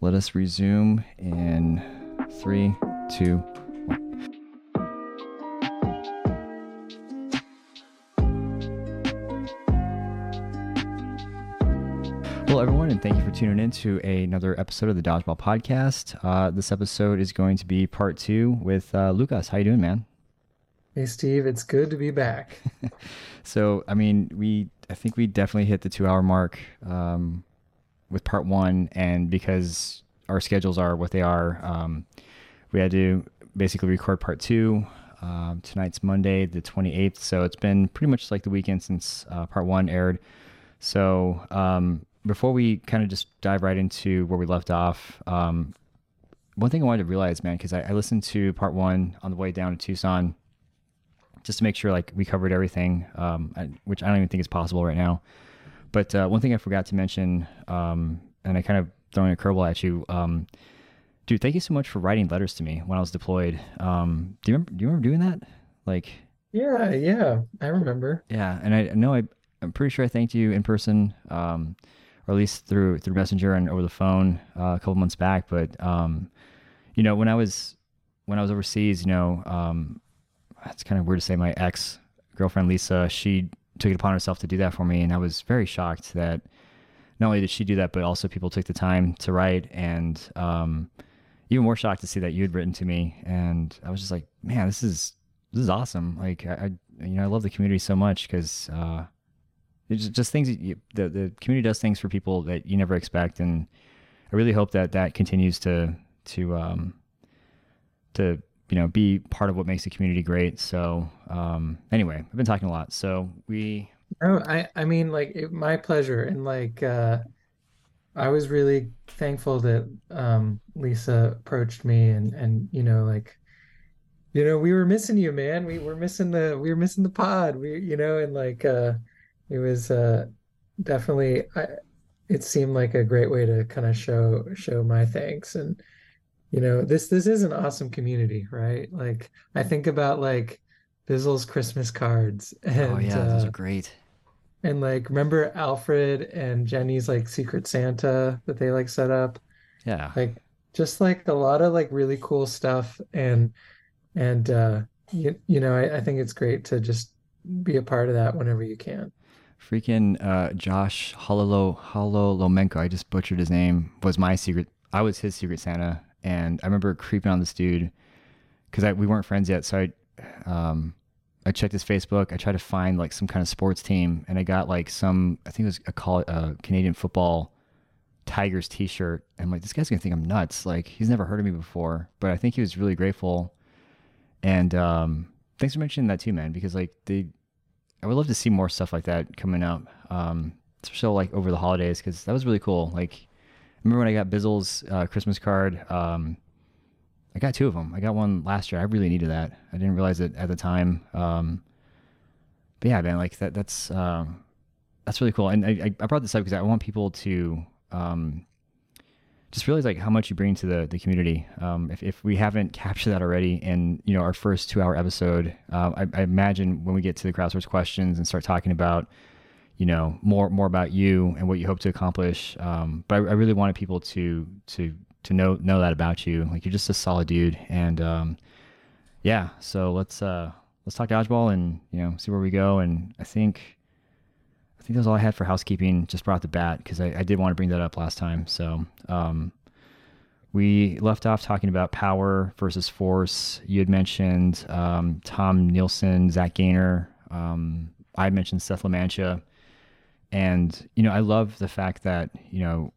Let us resume in three, two, one. Hello, everyone, and thank you for tuning in to another episode of the Dodgeball Podcast. Uh, this episode is going to be part two with uh, Lucas. How you doing, man? Hey, Steve. It's good to be back. so, I mean, we I think we definitely hit the two-hour mark um, with part one, and because our schedules are what they are, um, we had to basically record part two. Um, tonight's Monday, the 28th, so it's been pretty much like the weekend since uh, part one aired. So, um, before we kind of just dive right into where we left off, um, one thing I wanted to realize, man, because I, I, listened to part one on the way down to Tucson, just to make sure like we covered everything, um, which I don't even think is possible right now. But uh, one thing I forgot to mention, um, and I kind of throwing a curveball at you, um, dude. Thank you so much for writing letters to me when I was deployed. Um, do you remember? Do you remember doing that? Like, yeah, yeah, I remember. Yeah, and I know I, I'm pretty sure I thanked you in person. Um, or at least through through Messenger and over the phone uh, a couple months back. But um, you know, when I was when I was overseas, you know, um, it's kind of weird to say my ex girlfriend Lisa, she took it upon herself to do that for me, and I was very shocked that not only did she do that, but also people took the time to write, and um, even more shocked to see that you had written to me, and I was just like, man, this is this is awesome. Like I, I you know, I love the community so much because. Uh, it's just things you, the the community does things for people that you never expect, and I really hope that that continues to to um, to you know be part of what makes the community great. So um, anyway, I've been talking a lot. So we. Oh, I I mean like it, my pleasure, and like uh, I was really thankful that um, Lisa approached me, and and you know like you know we were missing you man we were missing the we were missing the pod we you know and like uh it was uh, definitely I, it seemed like a great way to kind of show show my thanks and you know this this is an awesome community right like i think about like bizzle's christmas cards and oh yeah uh, those are great and like remember alfred and jenny's like secret santa that they like set up yeah like just like a lot of like really cool stuff and and uh you, you know I, I think it's great to just be a part of that whenever you can Freaking uh, Josh Hololo Hololomenko, I just butchered his name, was my secret. I was his secret Santa. And I remember creeping on this dude because we weren't friends yet. So I, um, I checked his Facebook. I tried to find like some kind of sports team, and I got like some. I think it was a call Canadian football Tigers T-shirt. And I'm like, this guy's gonna think I'm nuts. Like he's never heard of me before, but I think he was really grateful. And um, thanks for mentioning that too, man. Because like they I would love to see more stuff like that coming up, um, especially like over the holidays because that was really cool. Like, remember when I got Bizzle's uh, Christmas card. Um, I got two of them. I got one last year. I really needed that. I didn't realize it at the time. Um, but yeah, man, like that. That's um, that's really cool. And I, I brought this up because I want people to um, just realize like how much you bring to the the community. Um, if if we haven't captured that already in you know our first two hour episode, uh, I, I, imagine when we get to the crowdsource questions and start talking about you know more more about you and what you hope to accomplish. Um, but I, I, really wanted people to to to know know that about you. Like you're just a solid dude, and um, yeah. So let's uh, let's talk dodgeball and you know see where we go. And I think I think that's all I had for housekeeping just brought the bat because I, I, did want to bring that up last time. So um, we left off talking about power versus force. You had mentioned um, Tom Nielsen, Zach Gainer. Um, I mentioned Seth LaMancha. And, you know, I love the fact that, you know,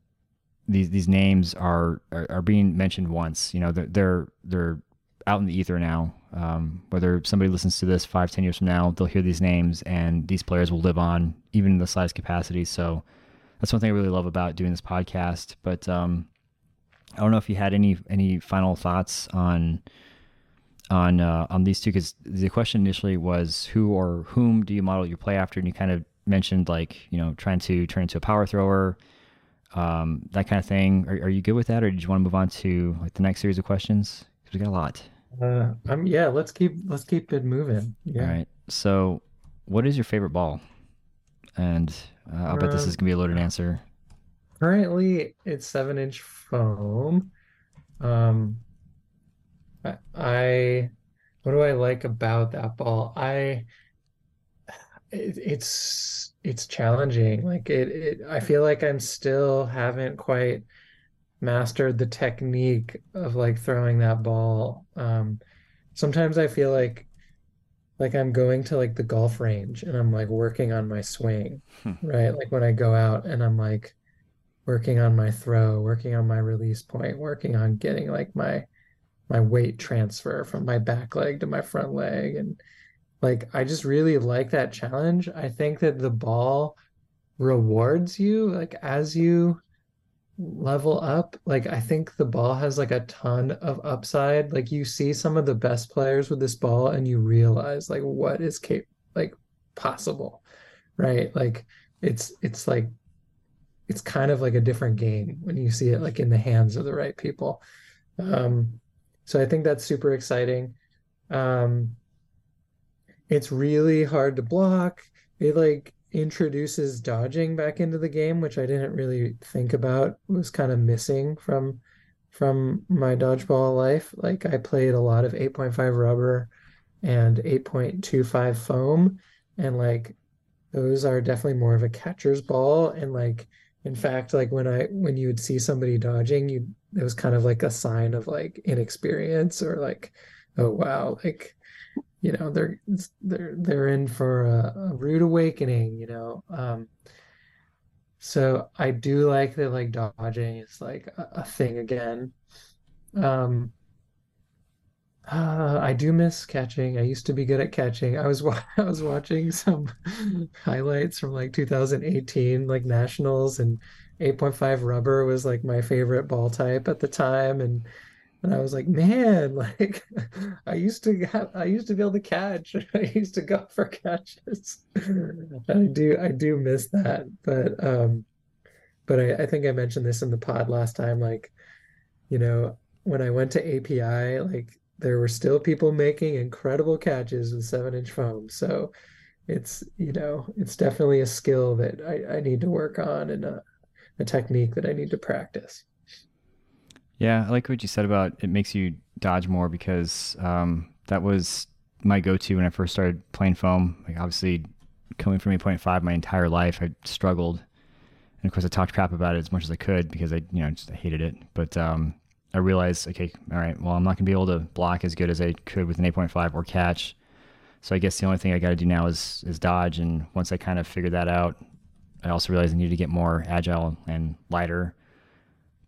these these names are, are, are being mentioned once. You know, they're they're, they're out in the ether now. Um, whether somebody listens to this five, ten years from now, they'll hear these names, and these players will live on, even in the size capacity. So that's one thing I really love about doing this podcast. But um, I don't know if you had any any final thoughts on on uh, on these two, because the question initially was who or whom do you model your play after, and you kind of mentioned like you know trying to turn into a power thrower. Um, that kind of thing. Are, are you good with that, or did you want to move on to like the next series of questions? Because we got a lot. Uh, um, yeah, let's keep let's keep it moving. Yeah. All right. So, what is your favorite ball? And uh, I'll bet this is gonna be a loaded answer. currently it's seven inch foam. Um, I, I what do I like about that ball? I it, it's it's challenging. Like it, it I feel like I'm still haven't quite mastered the technique of like throwing that ball. Um, sometimes I feel like like I'm going to like the golf range and I'm like working on my swing, Hmm. right? Like when I go out and I'm like working on my throw, working on my release point, working on getting like my my weight transfer from my back leg to my front leg and like I just really like that challenge. I think that the ball rewards you like as you level up. Like I think the ball has like a ton of upside. Like you see some of the best players with this ball and you realize like what is cap like possible, right? Like it's it's like it's kind of like a different game when you see it like in the hands of the right people. Um, so I think that's super exciting. Um, it's really hard to block. It like introduces dodging back into the game, which I didn't really think about was kind of missing from from my dodgeball life. Like I played a lot of 8.5 rubber and 8.25 foam, and like those are definitely more of a catcher's ball. And like in fact, like when I when you would see somebody dodging, you it was kind of like a sign of like inexperience or like, oh wow, like you know they're they're they're in for a, a rude awakening you know um so I do like that like dodging is like a, a thing again. Um uh, I do miss catching. I used to be good at catching. I was wa- I was watching some highlights from like 2018 like nationals and 8.5 rubber was like my favorite ball type at the time and and I was like, man, like I used to have, I used to be able to catch. I used to go for catches. I do, I do miss that. But um, but I, I think I mentioned this in the pod last time. Like, you know, when I went to API, like there were still people making incredible catches with seven inch foam. So it's, you know, it's definitely a skill that I, I need to work on and a, a technique that I need to practice. Yeah, I like what you said about it makes you dodge more because um, that was my go-to when I first started playing foam. Like obviously, coming from 8.5 my entire life, I struggled, and of course I talked crap about it as much as I could because I, you know, just I hated it. But um, I realized, okay, all right, well I'm not gonna be able to block as good as I could with an 8.5 or catch. So I guess the only thing I got to do now is is dodge. And once I kind of figured that out, I also realized I needed to get more agile and lighter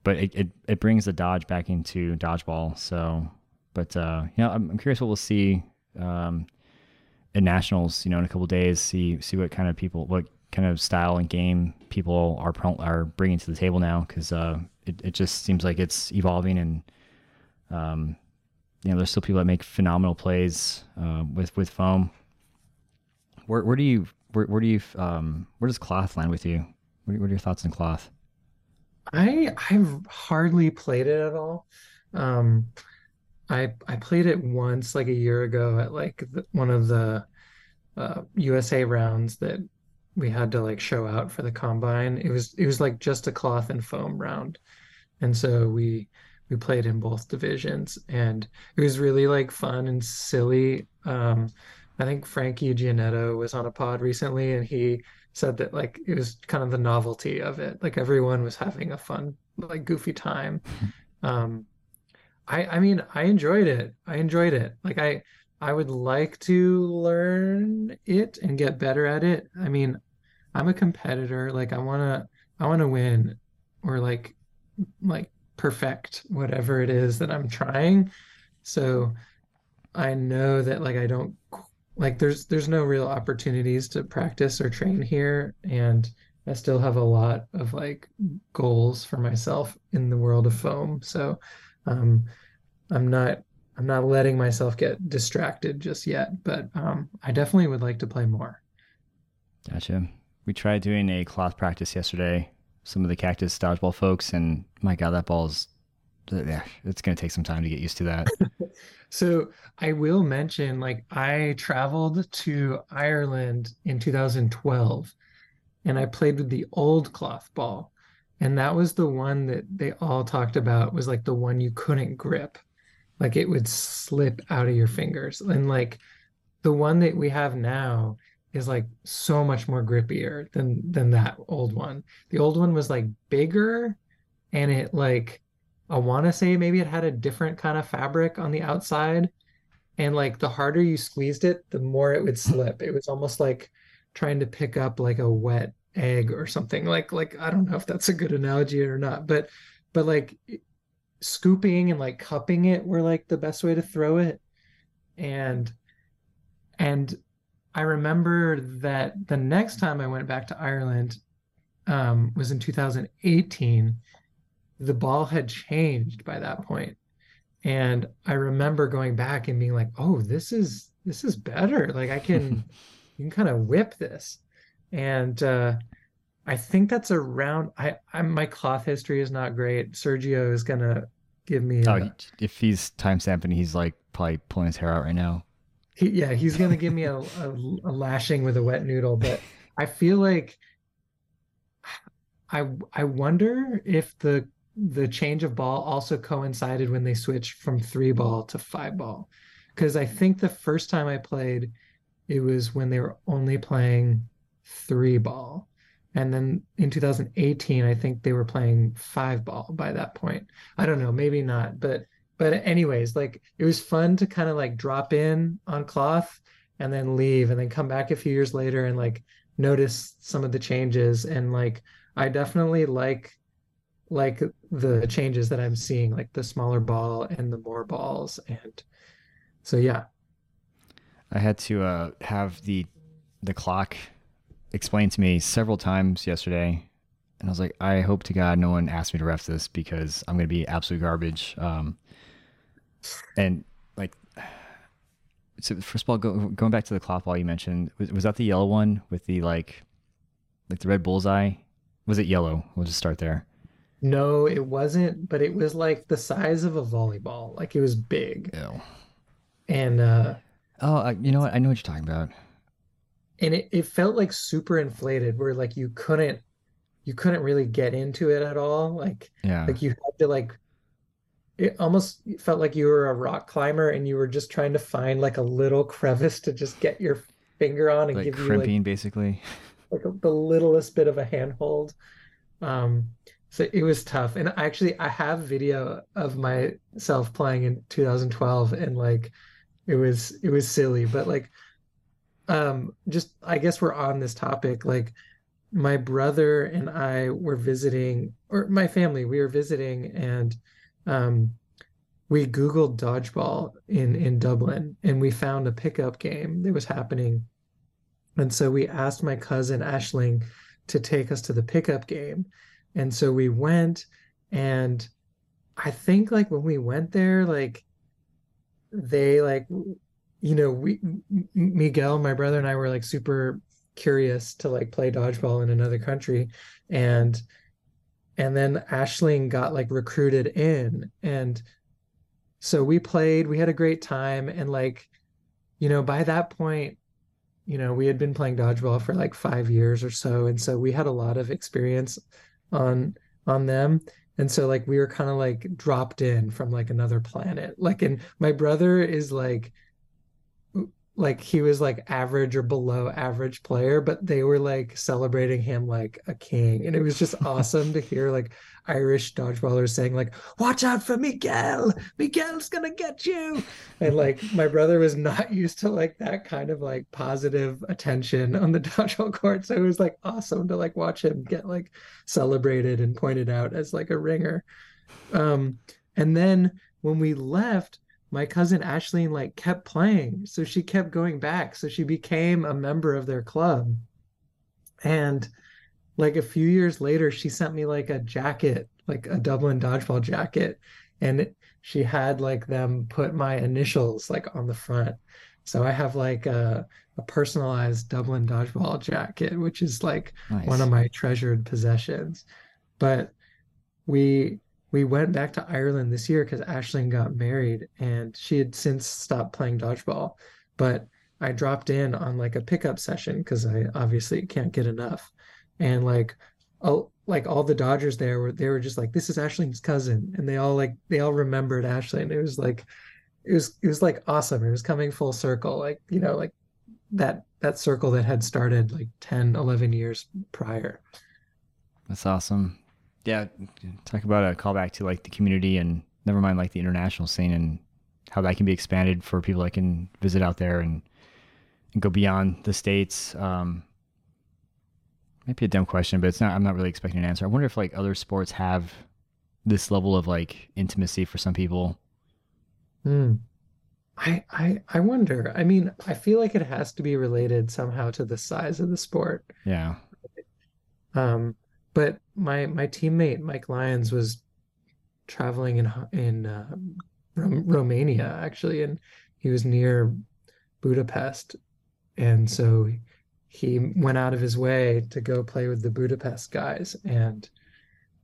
but it, it, it brings the dodge back into dodgeball. So, but uh, you know, I'm, I'm curious what we'll see um, at nationals. You know, in a couple days, see see what kind of people, what kind of style and game people are are bringing to the table now, because uh, it it just seems like it's evolving, and um, you know, there's still people that make phenomenal plays uh, with with foam. Where where do you where where do you um where does cloth land with you? What are, what are your thoughts on cloth? I I've hardly played it at all. Um, I I played it once like a year ago at like the, one of the uh, USA rounds that we had to like show out for the combine. It was it was like just a cloth and foam round, and so we we played in both divisions, and it was really like fun and silly. Um, I think Frankie Gianetto was on a pod recently, and he said that like it was kind of the novelty of it. Like everyone was having a fun, like goofy time. Um, I I mean I enjoyed it. I enjoyed it. Like I I would like to learn it and get better at it. I mean, I'm a competitor. Like I wanna I wanna win or like like perfect whatever it is that I'm trying. So I know that like I don't like there's there's no real opportunities to practice or train here and I still have a lot of like goals for myself in the world of foam. So um I'm not I'm not letting myself get distracted just yet, but um I definitely would like to play more. Gotcha. We tried doing a cloth practice yesterday. Some of the cactus dodgeball folks, and my God, that ball's yeah, it's gonna take some time to get used to that. So I will mention, like, I traveled to Ireland in 2012 and I played with the old cloth ball. And that was the one that they all talked about was like the one you couldn't grip. Like it would slip out of your fingers. And like the one that we have now is like so much more grippier than than that old one. The old one was like bigger and it like I want to say maybe it had a different kind of fabric on the outside and like the harder you squeezed it, the more it would slip. It was almost like trying to pick up like a wet egg or something. Like like I don't know if that's a good analogy or not, but but like scooping and like cupping it were like the best way to throw it. And and I remember that the next time I went back to Ireland um, was in 2018. The ball had changed by that point, and I remember going back and being like, "Oh, this is this is better. Like I can you can kind of whip this." And uh, I think that's around. I, I my cloth history is not great. Sergio is gonna give me. Oh, if he's time stamping, he's like probably pulling his hair out right now. He, yeah, he's gonna give me a, a, a lashing with a wet noodle, but I feel like I I wonder if the the change of ball also coincided when they switched from three ball to five ball, because I think the first time I played, it was when they were only playing three ball, and then in 2018 I think they were playing five ball by that point. I don't know, maybe not, but but anyways, like it was fun to kind of like drop in on cloth and then leave and then come back a few years later and like notice some of the changes. And like I definitely like like the changes that I'm seeing like the smaller ball and the more balls. And so yeah. I had to uh have the the clock explained to me several times yesterday. And I was like I hope to god no one asked me to ref this because I'm going to be absolute garbage. Um and like so first of all go, going back to the cloth ball you mentioned was, was that the yellow one with the like like the red bullseye? Was it yellow? We'll just start there no it wasn't but it was like the size of a volleyball. Like it was big. Ew. and uh oh I, you know what? I know what you're talking about. And it, it felt like super inflated where like you couldn't you couldn't really get into it at all. Like yeah. like you had to like it almost felt like you were a rock climber and you were just trying to find like a little crevice to just get your finger on and like give crimping you like, basically. like a, the littlest bit of a handhold. Um, so it was tough. And actually, I have video of myself playing in 2012, and like it was it was silly, but like um just I guess we're on this topic like my brother and I were visiting or my family we were visiting and um, we Googled dodgeball in in Dublin, and we found a pickup game that was happening. And so we asked my cousin Ashling to take us to the pickup game, and so we went. And I think like when we went there, like they like you know we Miguel, my brother, and I were like super curious to like play dodgeball in another country, and and then Ashling got like recruited in. And so we played we had a great time. And like you know by that point you know we had been playing dodgeball for like 5 years or so. And so we had a lot of experience on on them. And so like we were kind of like dropped in from like another planet. Like and my brother is like like he was like average or below average player, but they were like celebrating him like a king. And it was just awesome to hear like Irish dodgeballers saying like, watch out for Miguel. Miguel's gonna get you. And like my brother was not used to like that kind of like positive attention on the dodgeball court. So it was like awesome to like watch him get like celebrated and pointed out as like a ringer. Um and then when we left, my cousin Ashling like kept playing. So she kept going back. So she became a member of their club. And like a few years later, she sent me like a jacket, like a Dublin dodgeball jacket. And she had like them put my initials like on the front. So I have like a, a personalized Dublin dodgeball jacket, which is like nice. one of my treasured possessions. But we we went back to Ireland this year because Ashling got married and she had since stopped playing dodgeball. But I dropped in on like a pickup session because I obviously can't get enough. And like a, like all the Dodgers there were they were just like this is Ashling's cousin and they all like they all remembered Ashling. It was like it was it was like awesome. It was coming full circle like you know like that that circle that had started like 10 11 years prior. That's awesome. Yeah, talk about a callback to like the community and never mind like the international scene and how that can be expanded for people that can visit out there and, and go beyond the states. Um, might be a dumb question, but it's not. I'm not really expecting an answer. I wonder if like other sports have this level of like intimacy for some people. Hmm. I I I wonder. I mean, I feel like it has to be related somehow to the size of the sport. Yeah. Um, but my my teammate Mike Lyons was traveling in in uh, Romania actually, and he was near Budapest, and so he went out of his way to go play with the Budapest guys, and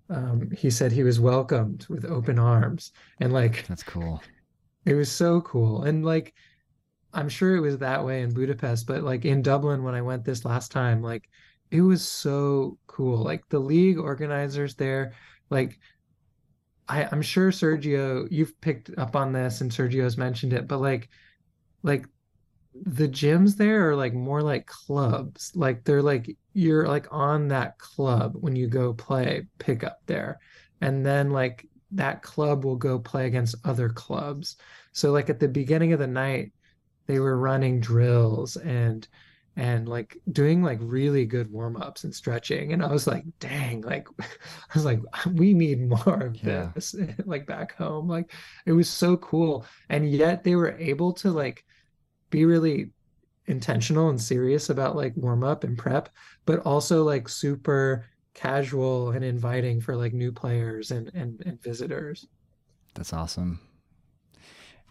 um, he said he was welcomed with open arms, and like that's cool. It was so cool, and like I'm sure it was that way in Budapest, but like in Dublin when I went this last time, like it was so cool. Like the league organizers there, like I, I'm sure Sergio, you've picked up on this and Sergio's mentioned it, but like like the gyms there are like more like clubs. Like they're like you're like on that club when you go play pickup there. And then like that club will go play against other clubs. So like at the beginning of the night, they were running drills and and like doing like really good warm-ups and stretching and i was like dang like i was like uh, we need more of yeah. this like back home like it was so cool and yet they were able to like be really intentional and serious about like warm-up and prep but also like super casual and inviting for like new players and and, and visitors that's awesome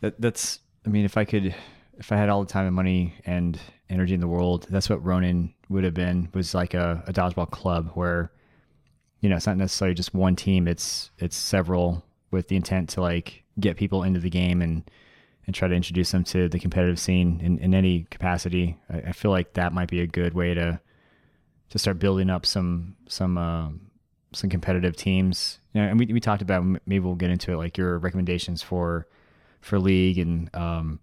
that that's i mean if i could if I had all the time and money and energy in the world, that's what Ronin would have been. Was like a, a dodgeball club where, you know, it's not necessarily just one team. It's it's several with the intent to like get people into the game and and try to introduce them to the competitive scene in, in any capacity. I, I feel like that might be a good way to to start building up some some uh, some competitive teams. You know, and we we talked about maybe we'll get into it like your recommendations for for league and um,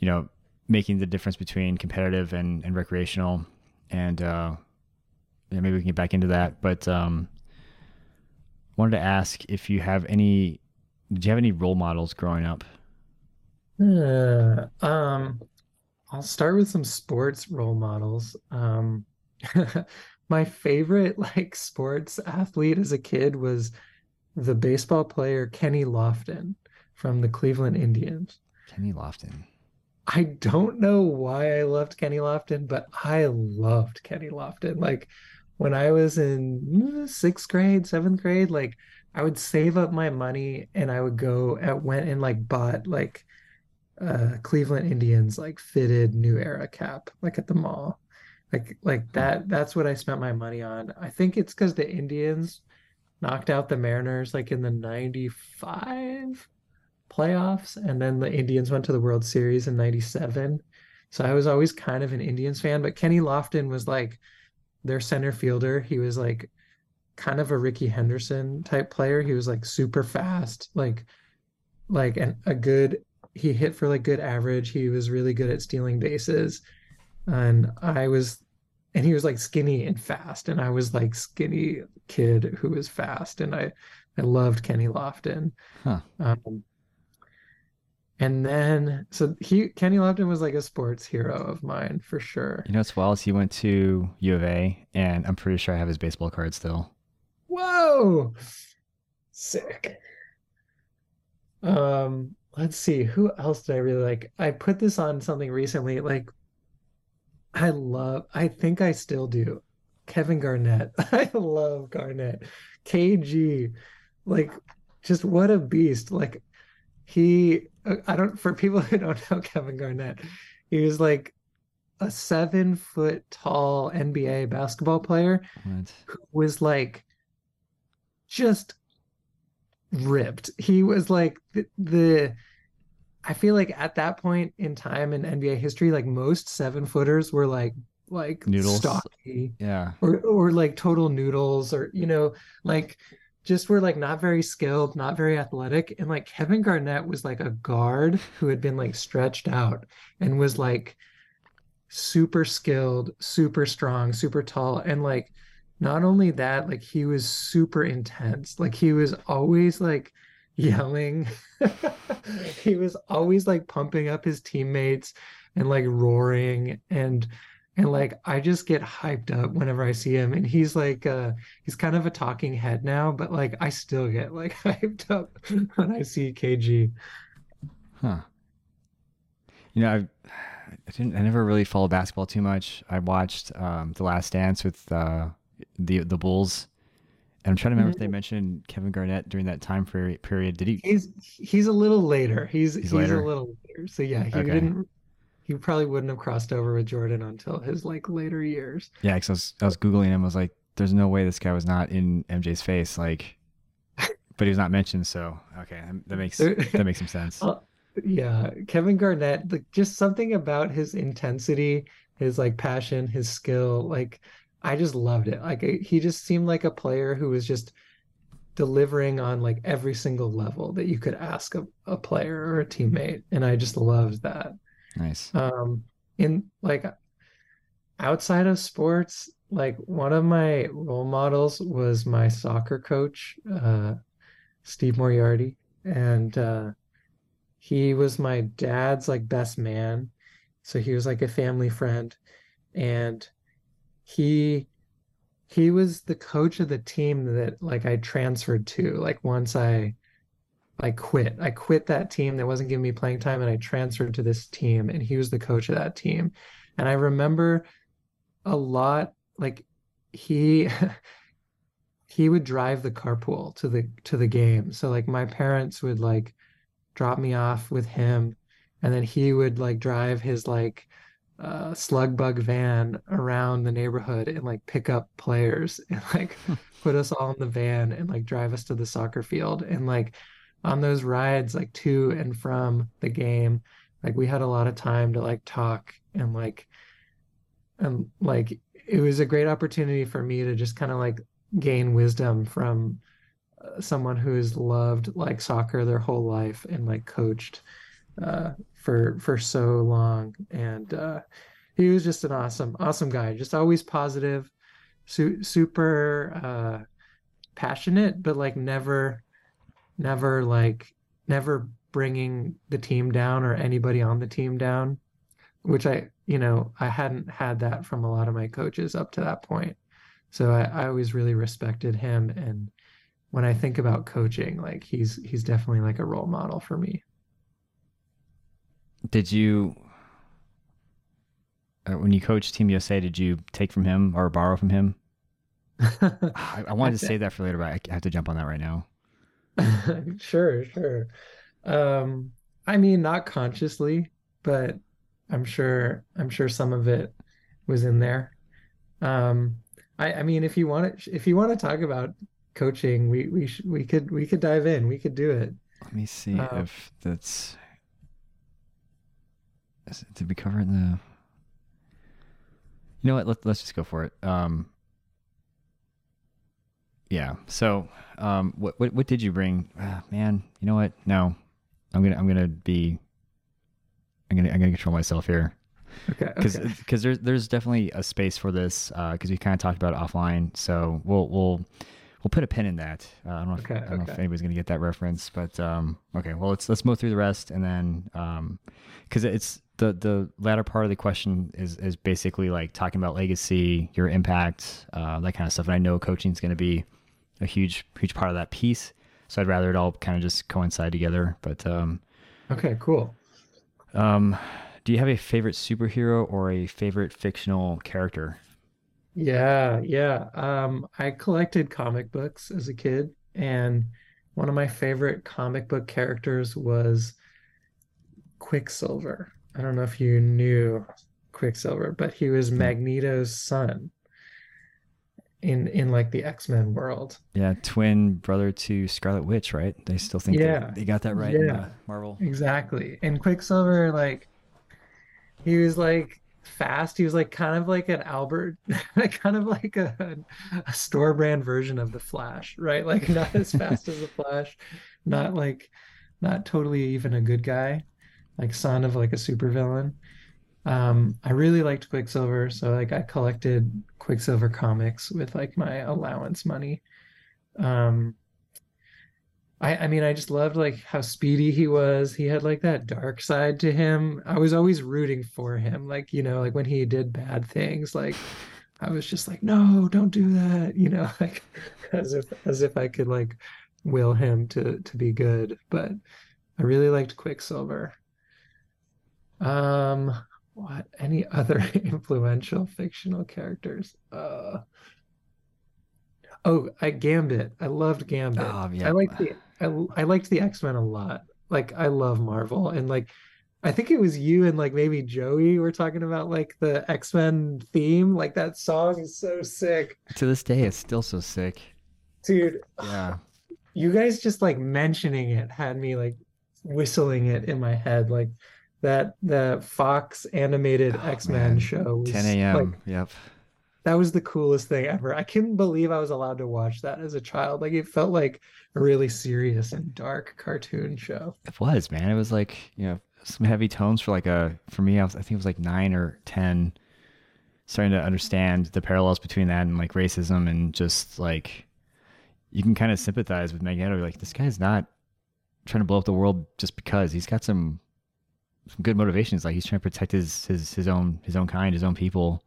you know, making the difference between competitive and, and recreational. And uh, yeah, maybe we can get back into that. But um, wanted to ask if you have any. Did you have any role models growing up? Uh, um, I'll start with some sports role models. Um, my favorite like sports athlete as a kid was the baseball player Kenny Lofton from the Cleveland Indians. Kenny Lofton. I don't know why I loved Kenny Lofton, but I loved Kenny Lofton. Like when I was in mm, sixth grade, seventh grade, like I would save up my money and I would go at went and like bought like uh Cleveland Indians like fitted new era cap like at the mall. Like like that that's what I spent my money on. I think it's because the Indians knocked out the Mariners like in the 95 playoffs, and then the Indians went to the World Series in '97. So I was always kind of an Indians fan, but Kenny Lofton was like their center fielder. He was like kind of a Rickey Henderson type player. He was like super fast, like like and a good he hit for like good average. He was really good at stealing bases. And I was and he was like skinny and fast and I was like skinny kid who was fast and I I loved Kenny Lofton. Huh. Um, and then, so he Kenny Lofton was like a sports hero of mine for sure. You know, as well as he went to U of A, and I'm pretty sure I have his baseball card still. Whoa, sick. Um, let's see, who else did I really like? I put this on something recently. Like, I love. I think I still do. Kevin Garnett. I love Garnett. KG, like, just what a beast. Like, he Uh, I don't for people who don't know Kevin Garnett, he was like a seven foot tall NBA basketball player what? who was like just ripped. He was like the, the I feel like at that point in time in NBA history, like most seven footers were like like Noodles. stocky Yeah. or or like total noodles or you know like just were like not very skilled not very athletic and like Kevin Garnett was like a guard who had been like stretched out and was like super skilled super strong super tall and like not only that like he was super intense. Like he was always like yelling. He was always like pumping up his teammates and like roaring and and like I just get hyped up whenever I see him and he's like uh he's kind of a talking head now but like I still get like hyped up when I see KG Huh. You know, I, I didn't. I never really followed basketball too much. I watched um, The Last Dance with uh, the the Bulls, and I'm trying to remember if they mentioned Kevin Garnett during that time period. Period. Did he? he's he's a little later he's he's, later? a little later so yeah he Okay. didn't he probably wouldn't have crossed over with Jordan until his like later years Yeah, because I was I was googling him. I was like, "There's no way this guy was not in MJ's face." Like, but he was not mentioned. So okay, that makes that makes some sense. Uh, yeah Kevin Garnett like just something about his intensity his like passion his skill like I just loved it like he just seemed like a player who was just delivering on like every single level that you could ask a, a player or a teammate and I just loved that Nice. um in like outside of sports like one of my role models was my soccer coach uh Steve Moriarty. And uh he was my dad's like best man. So he was like a family friend. And he he was the coach of the team that like I transferred to. Like once I I quit. I quit that team that wasn't giving me playing time and I transferred to this team and he was the coach of that team. And I remember a lot like he he would drive the carpool to the to the game. So like my parents would like drop me off with him and then he would like drive his like uh slug bug van around the neighborhood and like pick up players and like put us all in the van and like drive us to the soccer field and like on those rides like to and from the game. Like we had a lot of time to like talk and like and like it was a great opportunity for me to just kind of like gain wisdom from uh, someone who's loved like soccer their whole life and like coached uh, for for so long. And uh, he was just an awesome awesome guy just always positive su- super uh, passionate but like never never like never bringing the team down or anybody on the team down which i you know i hadn't had that from a lot of my coaches up to that point so i, I always really respected him and when i think about coaching like he's he's definitely like a role model for me Did you, uh, when you coached Team USA, did you take from him or borrow from him? I, I wanted to say that for later, but I have to jump on that right now. sure sure um i mean not consciously but i'm sure i'm sure some of it was in there um i i mean if you want to if you want to talk about coaching we we sh- we could we could dive in we could do it Let me see Uh, if that's. Is it, did we cover the? You know what? Let, let's just go for it. Um, yeah. So, um, what what what did you bring? Ah, man, you know what? No, I'm gonna I'm gonna be. I'm gonna I'm gonna control myself here okay because okay because there's there's definitely a space for this because we kind of talked about it offline. So we'll we'll we'll put a pin in that. Uh, I don't know if, Okay, I don't know if anybody's gonna get that reference, but um, okay. Well, let's let's move through the rest and then um, because it's the the latter part of the question is is basically like talking about legacy, your impact, uh, that kind of stuff. And I know coaching is going to be a huge huge part of that piece. So I'd rather it all kind of just coincide together. But um, okay cool um, do you have a favorite superhero or a favorite fictional character? Yeah, yeah. Um, I collected comic books as a kid, and one of my favorite comic book characters was Quicksilver. I don't know if you knew Quicksilver, but he was Magneto's son in in like the X-Men world. Yeah, twin brother to Scarlet Witch, right? They still think Yeah. they got that right in Yeah. Marvel. Exactly. And Quicksilver, like, he was like fast. He was like kind of like an Albert, kind of like a, a store brand version of the Flash, right? Like not as fast as the Flash, not like not totally even a good guy, like son of like a supervillain. Um, I really liked Quicksilver, so like I collected Quicksilver comics with like my allowance money. Um, I, I mean, I just loved like how speedy he was. He had like that dark side to him. I was always rooting for him. Like, you know, like when he did bad things, like I was just like, no, don't do that, you know, like as if as if I could like will him to to be good. But I really liked Quicksilver. Um, what any other influential fictional characters? Uh Oh, I Gambit. I loved Gambit. Oh, yeah. I like the I I liked the X-Men a lot. Like I love Marvel and like I think it was you and like maybe Joey were talking about like the X-Men theme. Like that song is so sick. To this day, it's still so sick. Dude, Yeah. you guys just like mentioning it had me like whistling it in my head. Like that the Fox animated Oh, X-Men show was 10 like a.m. Yep. that was the coolest thing ever. I couldn't believe I was allowed to watch that as a child. Like it felt like a really serious and dark cartoon show. It was, man. It was like, you know, some heavy tones for like a, for me, I, was, I think it was like nine or 10, starting to understand the parallels between that and like racism and just like, you can kind of sympathize with Magneto. Like, this guy's not trying to blow up the world just because he's got some, some good motivations. Like he's trying to protect his, his, his own, his own kind, his own people.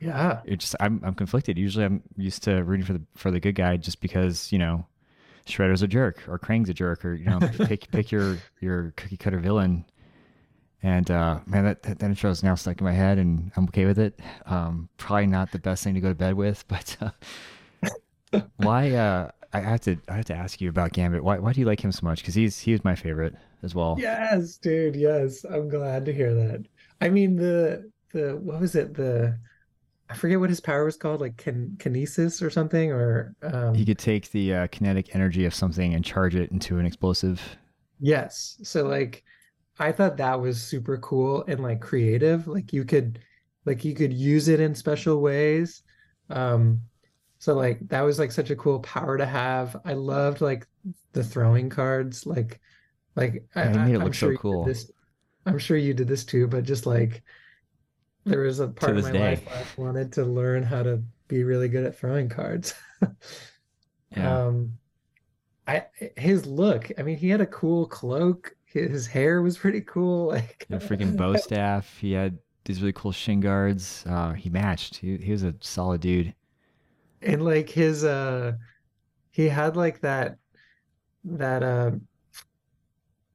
Yeah. It just, I'm, I'm conflicted. Usually I'm used to rooting for the, for the good guy just because, you know, Shredder's a jerk or Krang's a jerk or, you know, pick, pick your, your cookie cutter villain. And uh, man, that, that that intro is now stuck in my head, and I'm okay with it. Um, probably not the best thing to go to bed with, but uh, why? Uh, I have to I have to ask you about Gambit. Why why do you like him so much? Because he's he was my favorite as well. Yes, dude. Yes. I'm glad to hear that. I mean the the what was it? The I forget what his power was called, like kin kinesis or something, or um He could take the uh, kinetic energy of something and charge it into an explosive. yes. So like I thought that was super cool and like creative. Like you could like you could use it in special ways. Um so like that was like such a cool power to have. I loved like the throwing cards. Like like I, he made it I, I'm look sure you did cool. this. I'm sure you did this too, but just like there was a part of my day. life I wanted to learn how to be really good at throwing cards. Yeah. Um, I his look, I mean, he had a cool cloak. His hair was pretty cool. Like a freaking bow staff. He had these really cool shin guards. Uh, he matched. He he was a solid dude. and like his uh he had like that that uh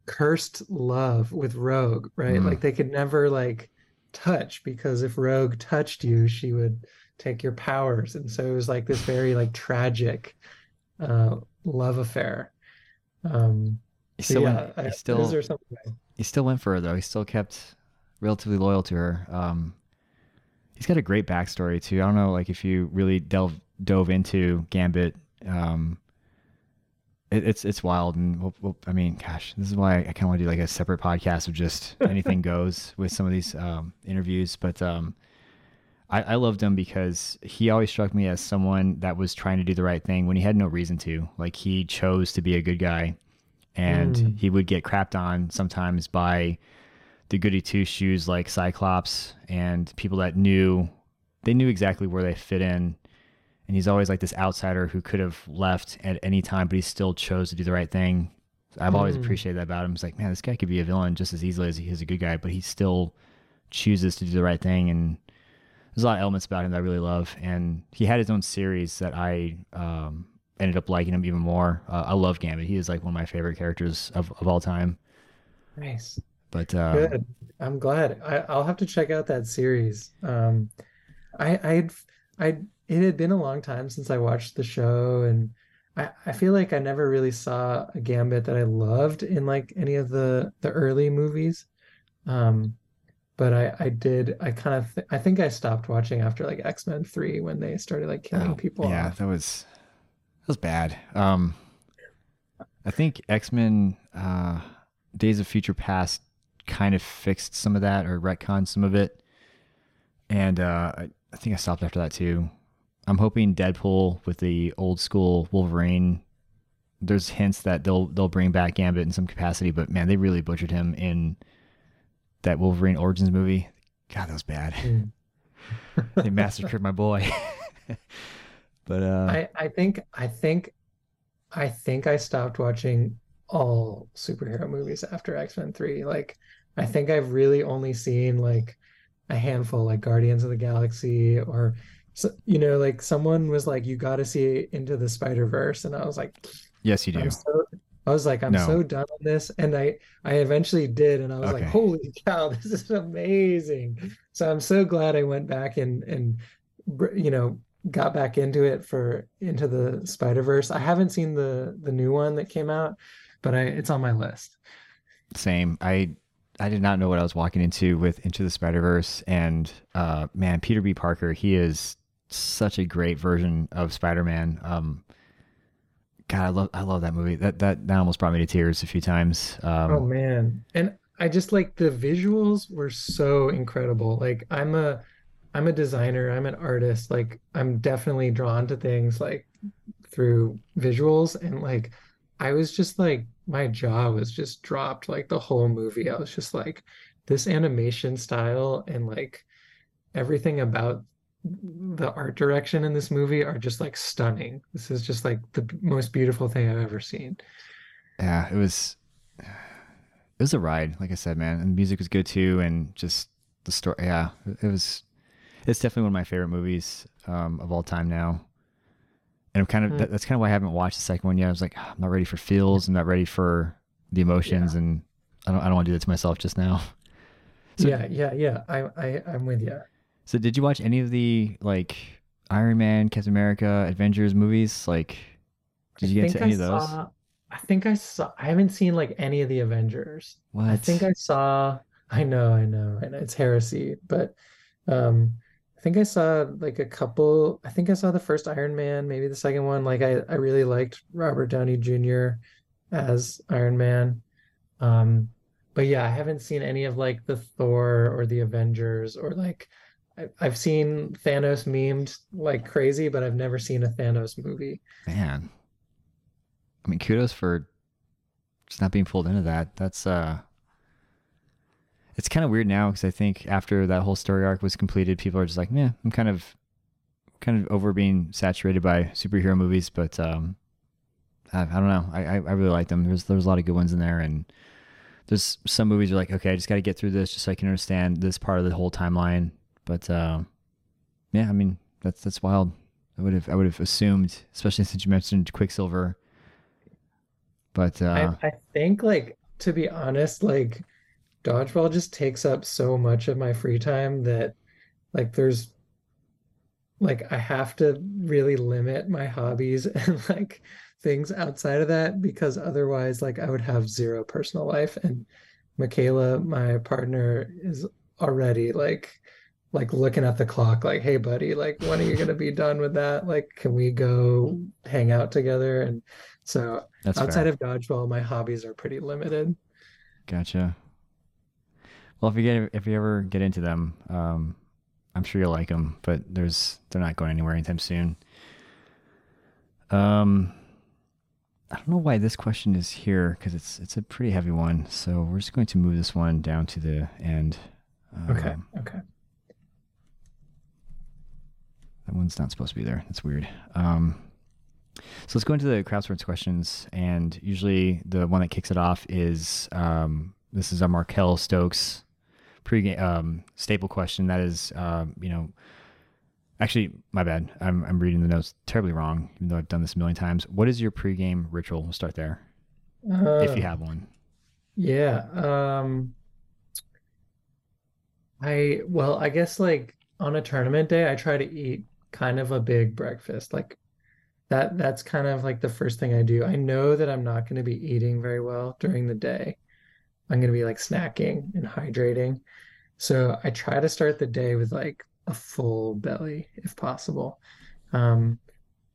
cursed love with Rogue, right? Mm. Like they could never like touch because if Rogue touched you, she would take your powers. And so it was like this very like tragic uh love affair. Um He so still yeah, went. I, He still are something he still went for her though. He still kept relatively loyal to her. Um, he's got a great backstory too. I don't know, like if you really delve dove into Gambit, um, it, it's it's wild. And we'll, we'll, I mean, gosh, this is why I kind of want to do like a separate podcast of just anything goes with some of these um, interviews. But um, I, I loved him because he always struck me as someone that was trying to do the right thing when he had no reason to. Like he chose to be a good guy, and Mm. he would get crapped on sometimes by the goody two shoes like Cyclops and people that knew they knew exactly where they fit in. And he's always like this outsider who could have left at any time, but he still chose to do the right thing. I've always Mm. appreciated that about him. It's like, man, this guy could be a villain just as easily as he is a good guy, but he still chooses to do the right thing. And there's a lot of elements about him that I really love. And he had his own series that I um, ended up liking him even more. Uh, I love Gambit. He is like one of my favorite characters of, of all time. Nice. But uh, Good. I'm glad. I, I'll have to check out that series. Um, I, I'd, I, it had been a long time since I watched the show, and I, I feel like I never really saw a Gambit that I loved in like any of the the early movies. Um, but I, I did. I kind of, th I think I stopped watching after like X-Men 3 when they started like killing Oh, people Yeah, off. that was that was bad. Um, I think X Men uh, Days of Future Past kind of fixed some of that or retconned some of it. and uh, I, I think I stopped after that too. I'm hoping Deadpool with the old school Wolverine. There's hints that they'll they'll bring back Gambit in some capacity, but man, they really butchered him in that Wolverine Origins movie. God, that was bad. Mm. they massacred my boy. but uh, I I think I think I think I stopped watching all superhero movies after X-Men 3. Like I think I've really only seen like a handful like Guardians of the Galaxy or so, you know like someone was like you got to see Into the Spider-Verse and I was like yes, you do. So I was like I'm No. so done on this and I I eventually did and I was like holy cow this is amazing. So I'm so glad I went back and and you know got back into it for Into the Spider-Verse. I haven't seen the the new one that came out, but I it's on my list. Same. I I did not know what I was walking into with Into the Spider Verse, and uh, man, Peter B. Parker, he is such a great version of Spider Man. Um, God, I love I love that movie. That that that almost brought me to tears a few times. Um, Oh man. And I just like the visuals were so incredible. Like I'm a I'm a designer, I'm an artist. Like I'm definitely drawn to things like through visuals and like I was just like my jaw was just dropped like the whole movie. I was just like this animation style and like everything about the art direction in this movie are just like stunning. This is just like the most beautiful thing I've ever seen. yeah, it was it was a ride. Like I said, man, and the music was good too, and just the story. Yeah, it was. It's definitely one of my favorite movies um, of all time now. And I'm kind of Hmm. that, that's kind of why I haven't watched the second one yet. I was like, "Ah, I'm not ready for feels. I'm not ready for the emotions, and I don't I don't want to do that to myself just now. So- yeah, yeah, yeah. I, I, I'm with you. So did you watch any of the like Iron Man, Captain America, Avengers movies? Like, did you get into any of those? Saw, I think I saw. I haven't seen like any of the Avengers. What? I think I saw. I know, I know, I know. It's heresy, but um, I think I saw like a couple. I think I saw the first Iron Man, maybe the second one. Like I, I really liked Robert Downey Jr. as Iron Man. Um, but yeah, I haven't seen any of like the Thor or the Avengers or like I, I've seen Thanos memed like crazy, but I've never seen a Thanos movie. Man. I mean, kudos for just not being pulled into that. That's uh it's kind of weird now because I think after that whole story arc was completed, people are just like, "Yeah, I'm kind of kind of over being saturated by superhero movies." But um, I, I don't know. I, I I really like them. There's there's a lot of good ones in there, and there's some movies are like, okay, I just got to get through this just so I can understand this part of the whole timeline. But uh, yeah, I mean that's that's wild. I would have I would have assumed, especially since you mentioned Quicksilver. But uh, I, I think like to be honest, like dodgeball just takes up so much of my free time that like there's like I have to really limit my hobbies and like things outside of that because otherwise like I would have zero personal life and Michaela, my partner, is already like like looking at the clock like hey buddy like when are you gonna be done with that like can we go hang out together and so that's outside fair. of dodgeball my hobbies are pretty limited Gotcha. Well, if you get if you ever get into them, um, I'm sure you'll like them. But there's they're not going anywhere anytime soon. Um, I don't know why this question is here because it's it's a pretty heavy one. So we're just going to move this one down to the end. okay Um, okay That one's not supposed to be there. That's weird. Um, so let's go into the crowdsource questions, and usually the one that kicks it off is um, this is a Markel Stokes pre um, staple question. That is, um, you know, actually, my bad. I'm I'm reading the notes terribly wrong, even though I've done this a million times. What is your pregame ritual? We'll start there, if you Uh, have one. yeah um I well I guess like on a tournament day I try to eat kind of a big breakfast like that that's kind of like the first thing I do. I know that I'm not going to be eating very well during the day. I'm going to be like snacking and hydrating. So I try to start the day with like a full belly if possible. Um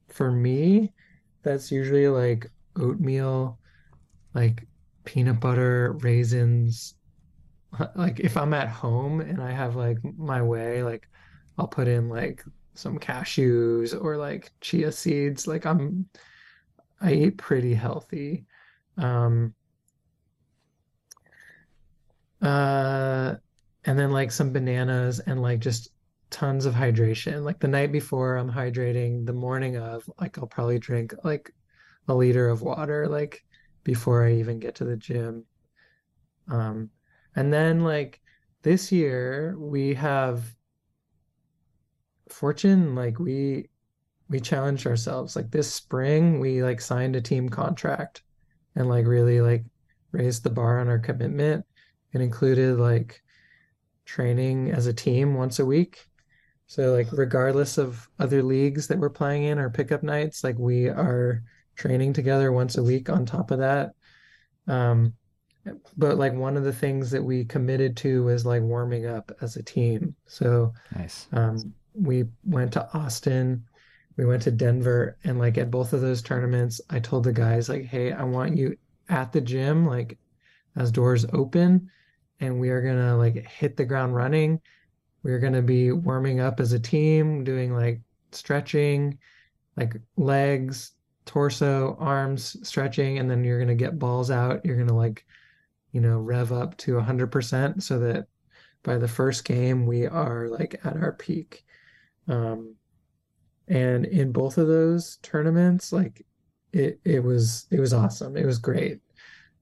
for me that's usually like oatmeal like peanut butter, raisins, like if I'm at home and I have like my way, like I'll put in like some cashews or like chia seeds. Like I'm I eat pretty healthy. Um uh and then like some bananas and like just tons of hydration. Like the night before I'm hydrating, the morning of like I'll probably drink like a liter of water like before I even get to the gym. Um and then like this year we have fortune like we we challenged ourselves like this spring we like signed a team contract and like really like raised the bar on our commitment. It included like training as a team once a week. So like regardless of other leagues that we're playing in or pickup nights like we are training together once a week on top of that. Um but like one of the things that we committed to was like warming up as a team. So Nice. um we went to Austin, we went to Denver, and like at both of those tournaments, I told the guys like, "Hey, I want you at the gym like as doors open, and we are gonna like hit the ground running. We're gonna be warming up as a team, doing like stretching, like legs, torso, arms stretching, and then you're gonna get balls out. You're gonna like, you know, rev up to 100% so that by the first game we are like at our peak." Um, and in both of those tournaments, like it it was it was awesome. It was great.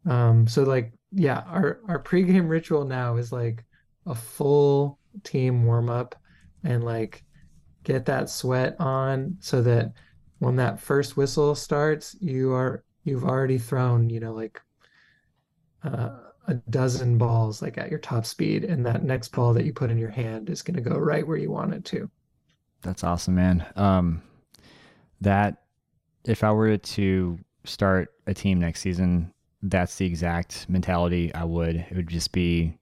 Um, so like yeah, our our pregame ritual now is like a full team warm up and like get that sweat on so that when that first whistle starts, you are you've already thrown, you know, like uh, a dozen balls like at your top speed, and that next ball that you put in your hand is going to go right where you want it to. That's awesome, man. Um, that if I were to start a team next season, that's the exact mentality I would. It would just be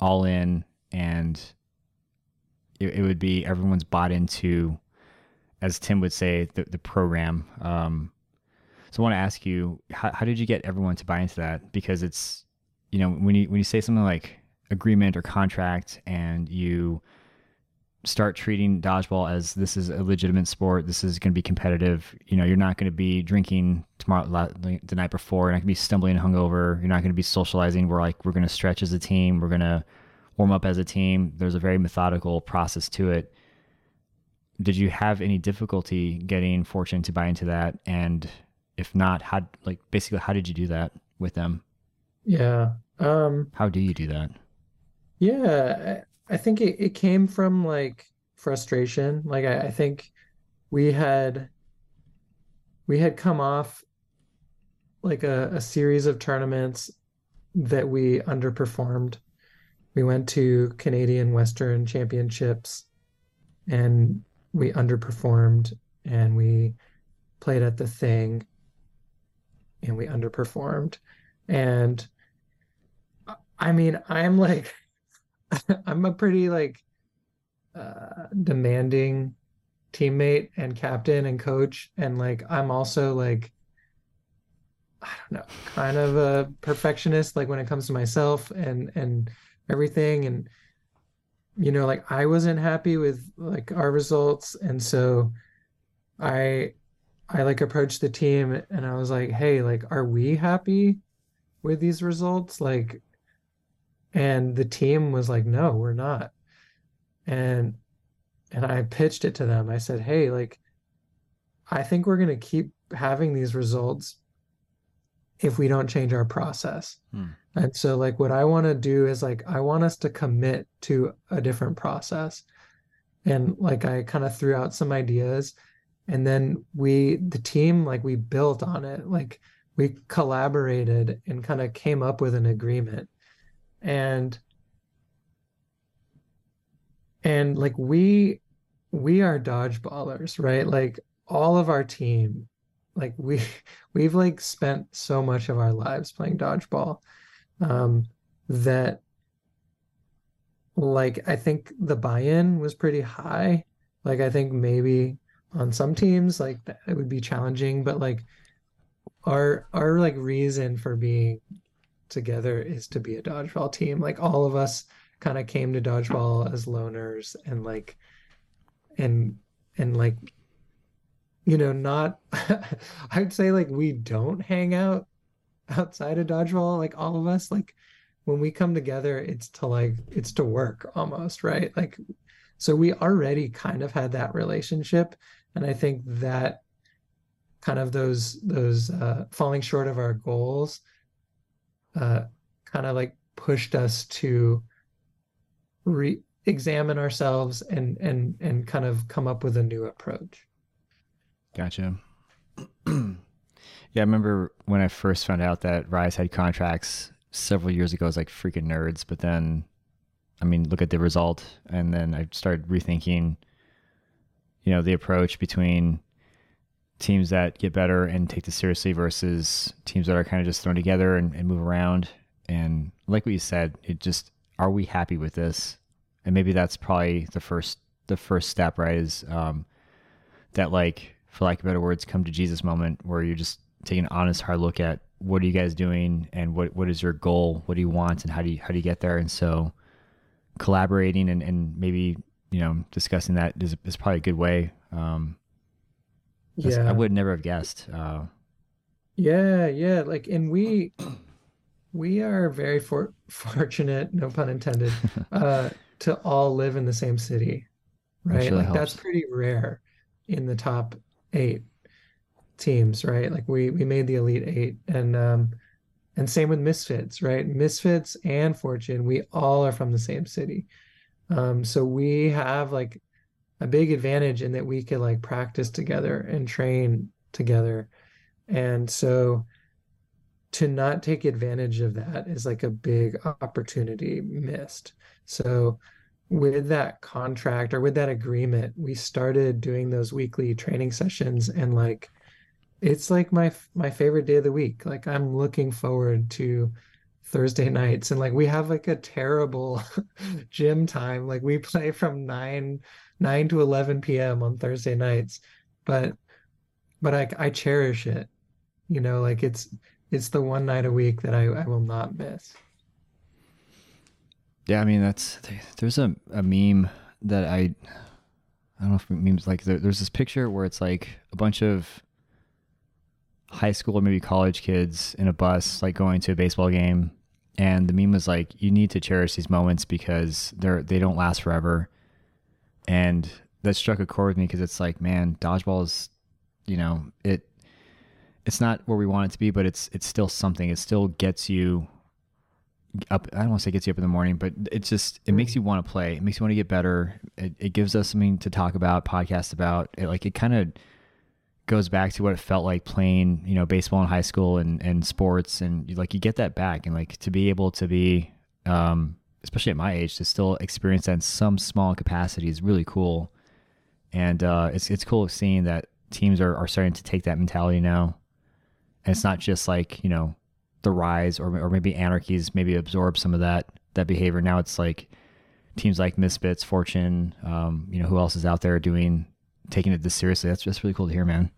all in, and it, it would be everyone's bought into, as Tim would say, the the program. Um, so I want to ask you, how, how did you get everyone to buy into that? Because it's, you know, when you when you say something like agreement or contract, and you start treating dodgeball as this is a legitimate sport. This is going to be competitive. You know, you're not going to be drinking tomorrow the night before. You're not going to be stumbling hungover. You're not going to be socializing. We're like we're going to stretch as a team. We're going to warm up as a team. There's a very methodical process to it. Did you have any difficulty getting Fortune to buy into that? And if not, how like basically how did you do that with them? Yeah. Um, how do you do that? Yeah, I think it, it came from like frustration. Like I, I think we had we had come off like a, a series of tournaments that we underperformed. We went to Canadian Western Championships and we underperformed and we played at the thing and we underperformed. And I mean, I'm like I'm a pretty like uh, demanding teammate and captain and coach, and like I'm also like I don't know, kind of a perfectionist like when it comes to myself and and everything and you know like I wasn't happy with like our results and so I I like approached the team and I was like, "Hey, like are we happy with these results? Like and the team was like no we're not. And and i pitched it to them. I said hey like i think we're going to keep having these results if we don't change our process. Hmm. and so like what i want to do is like i want us to commit to a different process. And like i kind of threw out some ideas and then we the team like we built on it. Like we collaborated and kind of came up with an agreement and and like we we are dodgeballers right? Like all of our team like we we've like spent so much of our lives playing dodgeball um that like i think the buy-in was pretty high. Like i think maybe on some teams like it would be challenging but like our our like reason for being together is to be a dodgeball team. Like all of us kind of came to dodgeball as loners and like and and like you know not I'd say like we don't hang out outside of dodgeball like all of us like when we come together it's to like it's to work almost right like so we already kind of had that relationship and I think that kind of those those uh, falling short of our goals uh, kind of like pushed us to re-examine ourselves and and and kind of come up with a new approach. Gotcha. yeah, I remember when I first found out that Rise had contracts several years ago. I was like freaking nerds, but then, I mean, look at the result, and then I started rethinking, you know, the approach between teams that get better and take this seriously versus teams that are kind of just thrown together and, and move around. And like what you said, it just are we happy with this? And maybe that's probably the first the first step, right? Is um, that like for lack of better words, come to Jesus moment where you're just taking an honest hard look at what are you guys doing and what what is your goal? What do you want and how do you how do you get there? And so collaborating and, and maybe, you know, discussing that is, is probably a good way. Um, yeah. I would never have guessed. Uh, yeah, yeah. Like, and we we are very for, fortunate, no pun intended, uh, to all live in the same city, right? Like helps. that's pretty rare in the top eight teams, right? Like we we made the elite eight, and um, and same with Misfits, right? Misfits and Fortune, we all are from the same city, um, so we have like a big advantage in that we could like practice together and train together. And so to not take advantage of that is like a big opportunity missed. So with that contract or with that agreement, we started doing those weekly training sessions and like it's like my my favorite day of the week. Like I'm looking forward to Thursday nights and like we have like a terrible gym time. Like we play from 9 9 to 11 p.m. on Thursday nights. But but I I cherish it. You know, like it's it's the one night a week that I, I will not miss. Yeah, I mean that's there's a, a meme that I I don't know if memes like there, there's this picture where it's like a bunch of high school or maybe college kids in a bus like going to a baseball game and the meme was like you need to cherish these moments because they're they don't last forever and that struck a chord with me because it's like, man, dodgeball is, you know, it it's not where we want it to be, but it's it's still something. It still gets you up. I don't want to say gets you up in the morning, but it just it makes you want to play. It makes you want to get better. It, it gives us something to talk about, podcast about. It, like it kind of goes back to what it felt like playing, you know, baseball in high school and and sports, and like you get that back, and like to be able to be um, especially at my age, to still experience that in some small capacity is really cool. And uh, it's it's cool seeing that teams are, are starting to take that mentality now. And it's not just like, you know, the rise or, or maybe anarchies maybe absorb some of that that behavior. Now it's like teams like Misfits, Fortune, um, you know, who else is out there doing taking it this seriously. That's just really cool to hear, man.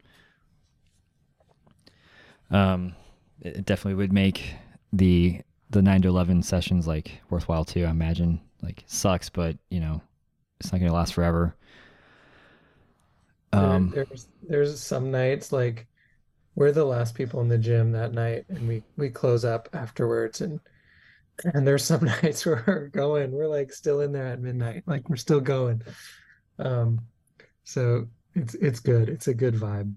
Um, it definitely would make the the nine to eleven sessions like worthwhile too. I imagine like sucks, but you know it's not gonna last forever. Um, there, there's there's some nights like we're the last people in the gym that night, and we we close up afterwards, and and there's some nights where we're going, we're like still in there at midnight, like we're still going. Um, so it's it's good. It's a good vibe.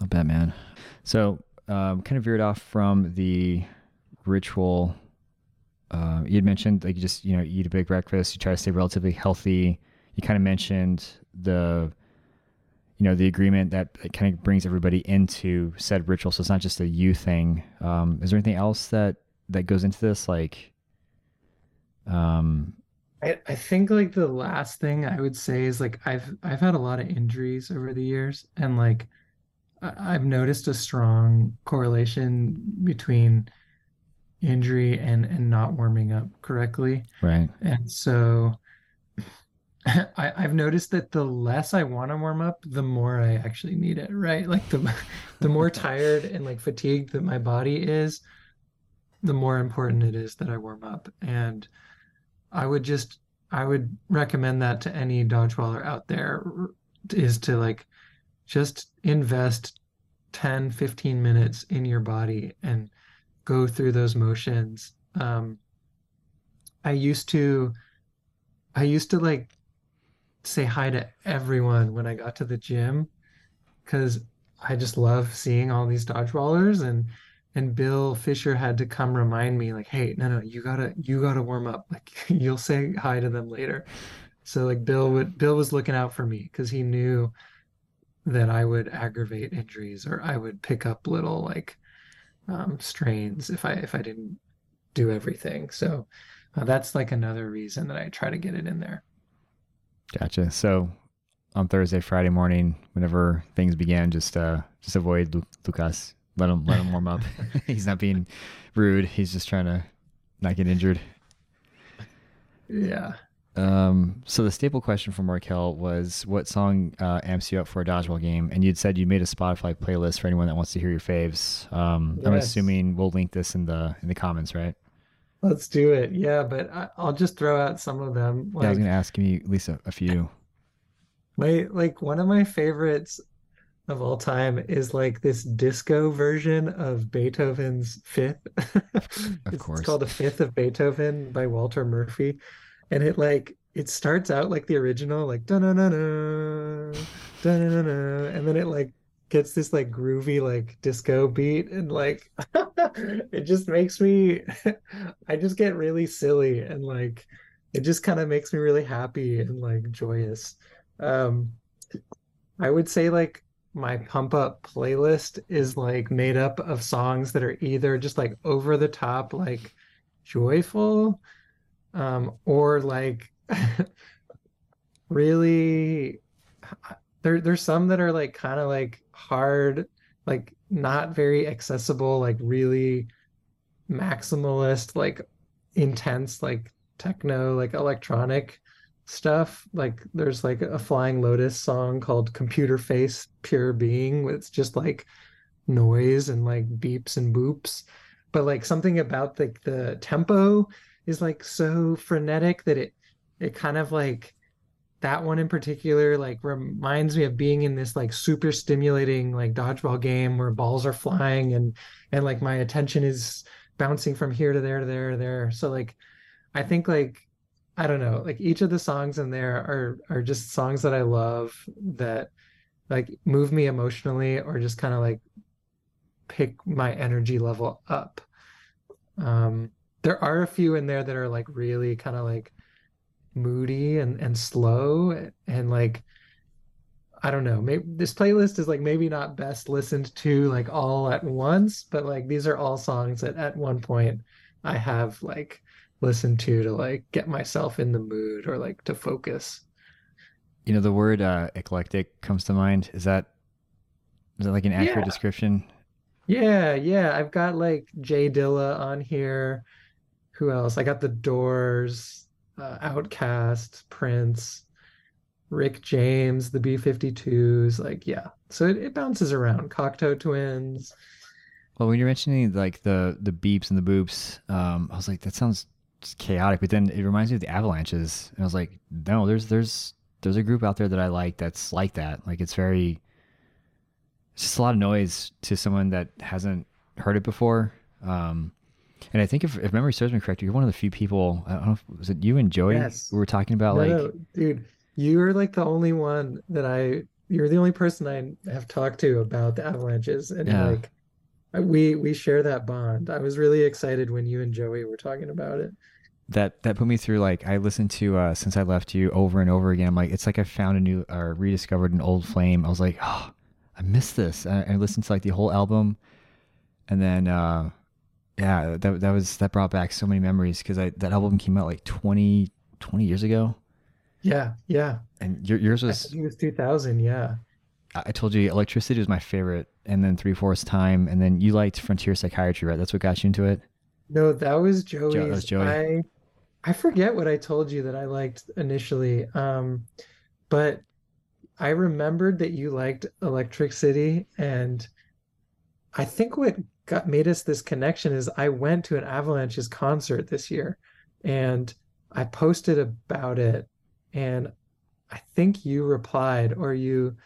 I bet, man. So um, kind of veered off from the ritual. Uh, you had mentioned like you just you know eat a big breakfast. You try to stay relatively healthy. You kind of mentioned the you know the agreement that kind of brings everybody into said ritual. So it's not just a you thing. Um, is there anything else that that goes into this? Like, um, I I think like the last thing I would say is like I've I've had a lot of injuries over the years, and like I've noticed a strong correlation between injury and and not warming up correctly. Right. And so I, I've noticed that the less I want to warm up, the more I actually need it. Right. Like the the more tired and like fatigued that my body is, the more important it is that I warm up. And I would just I would recommend that to any dodgeballer out there is to like just invest 10 15 minutes in your body and go through those motions. Um i used to i used to like say hi to everyone when i got to the gym because i just love seeing all these dodgeballers and and bill fisher had to come remind me like hey no no you gotta you gotta warm up. Like you'll say hi to them later. So like bill would bill was looking out for me because he knew that I would aggravate injuries or I would pick up little like um, strains if I if I didn't do everything. So uh, that's like another reason that I try to get it in there. Gotcha. So on Thursday, Friday morning, whenever things began, just uh just avoid Lu- Lucas. Let him let him warm up. He's not being rude. He's just trying to not get injured. Yeah. Um, so the staple question from Markel was, "What song uh, amps you up for a dodgeball game?" And you'd said you made a Spotify playlist for anyone that wants to hear your faves. Um, I'm assuming we'll link this in the in the comments, right? Let's do it. Yeah, but I, I'll just throw out some of them. yeah, I was gonna ask you at least a, few. my like one of my favorites of all time is like this disco version of Beethoven's Fifth. Of course. it's called The Fifth of Beethoven by Walter Murphy. And it like it starts out like the original, like da na na na da na na na, and then it like gets this like groovy like disco beat and like it just makes me I just get really silly and like it just kind of makes me really happy and like joyous. Um I would say like my pump up playlist is like made up of songs that are either just like over the top, like joyful, um, or like really there there's some that are like kind of like hard, like not very accessible, like really maximalist, like intense, like techno, like electronic stuff. Like there's like a Flying Lotus song called Computer Face Pure Being. It's just like noise and like beeps and boops. But like something about like the tempo is like so frenetic that it it kind of like that one in particular like reminds me of being in this like super stimulating like dodgeball game where balls are flying and and like my attention is bouncing from here to there to there to there. So like I think like I don't know, like each of the songs in there are are just songs that I love that like move me emotionally or just kind of like pick my energy level up. Um there are a few in there that are like really kind of like moody and and slow and like I don't know. Maybe this playlist is like maybe not best listened to like all at once, but like these are all songs that at one point I have like listened to to like get myself in the mood or like to focus. You know, the word uh, eclectic comes to mind. Is that is that like an accurate Yeah. description? Yeah, yeah. I've got like Jay Dilla on here. Who else? I got The Doors, uh, Outkast, Prince, Rick James, the B-52s. Like, yeah. So it, it bounces around. Cocteau Twins. Well, when you're mentioning like the the beeps and the boops, um, I was like, that sounds chaotic. But then it reminds me of the Avalanches, and I was like, no, there's there's there's a group out there that I like that's like that. Like it's very, it's just a lot of noise to someone that hasn't heard it before. Um, and I think if, if memory serves me correct, you're one of the few people. I don't know, if, was it you and Joey Yes. who were talking about No, like no, dude, you're like the only one that I, you're the only person I have talked to about the Avalanches. And Yeah. like, we we share that bond. I was really excited when you and Joey were talking about it. that that put me through like I listened to uh since I left you over and over again. I'm like, it's like I found a new or rediscovered an old flame. I was like, oh, I missed this. I, I listened to like the whole album, and then uh yeah, that that was that brought back so many memories because I that album came out like 20, 20 years ago, Yeah, yeah. and your, yours I was think it was 2000. Yeah. I told you Electricity was my favorite, and then Three Fourths Time, and then you liked Frontier Psychiatry, right? That's what got you into it. No, that was Joey's. was Joey. I I forget what I told you that I liked initially. Um, but I remembered that you liked Electric City, and I think what got made us this connection is I went to an Avalanches concert this year and I posted about it and I think you replied or you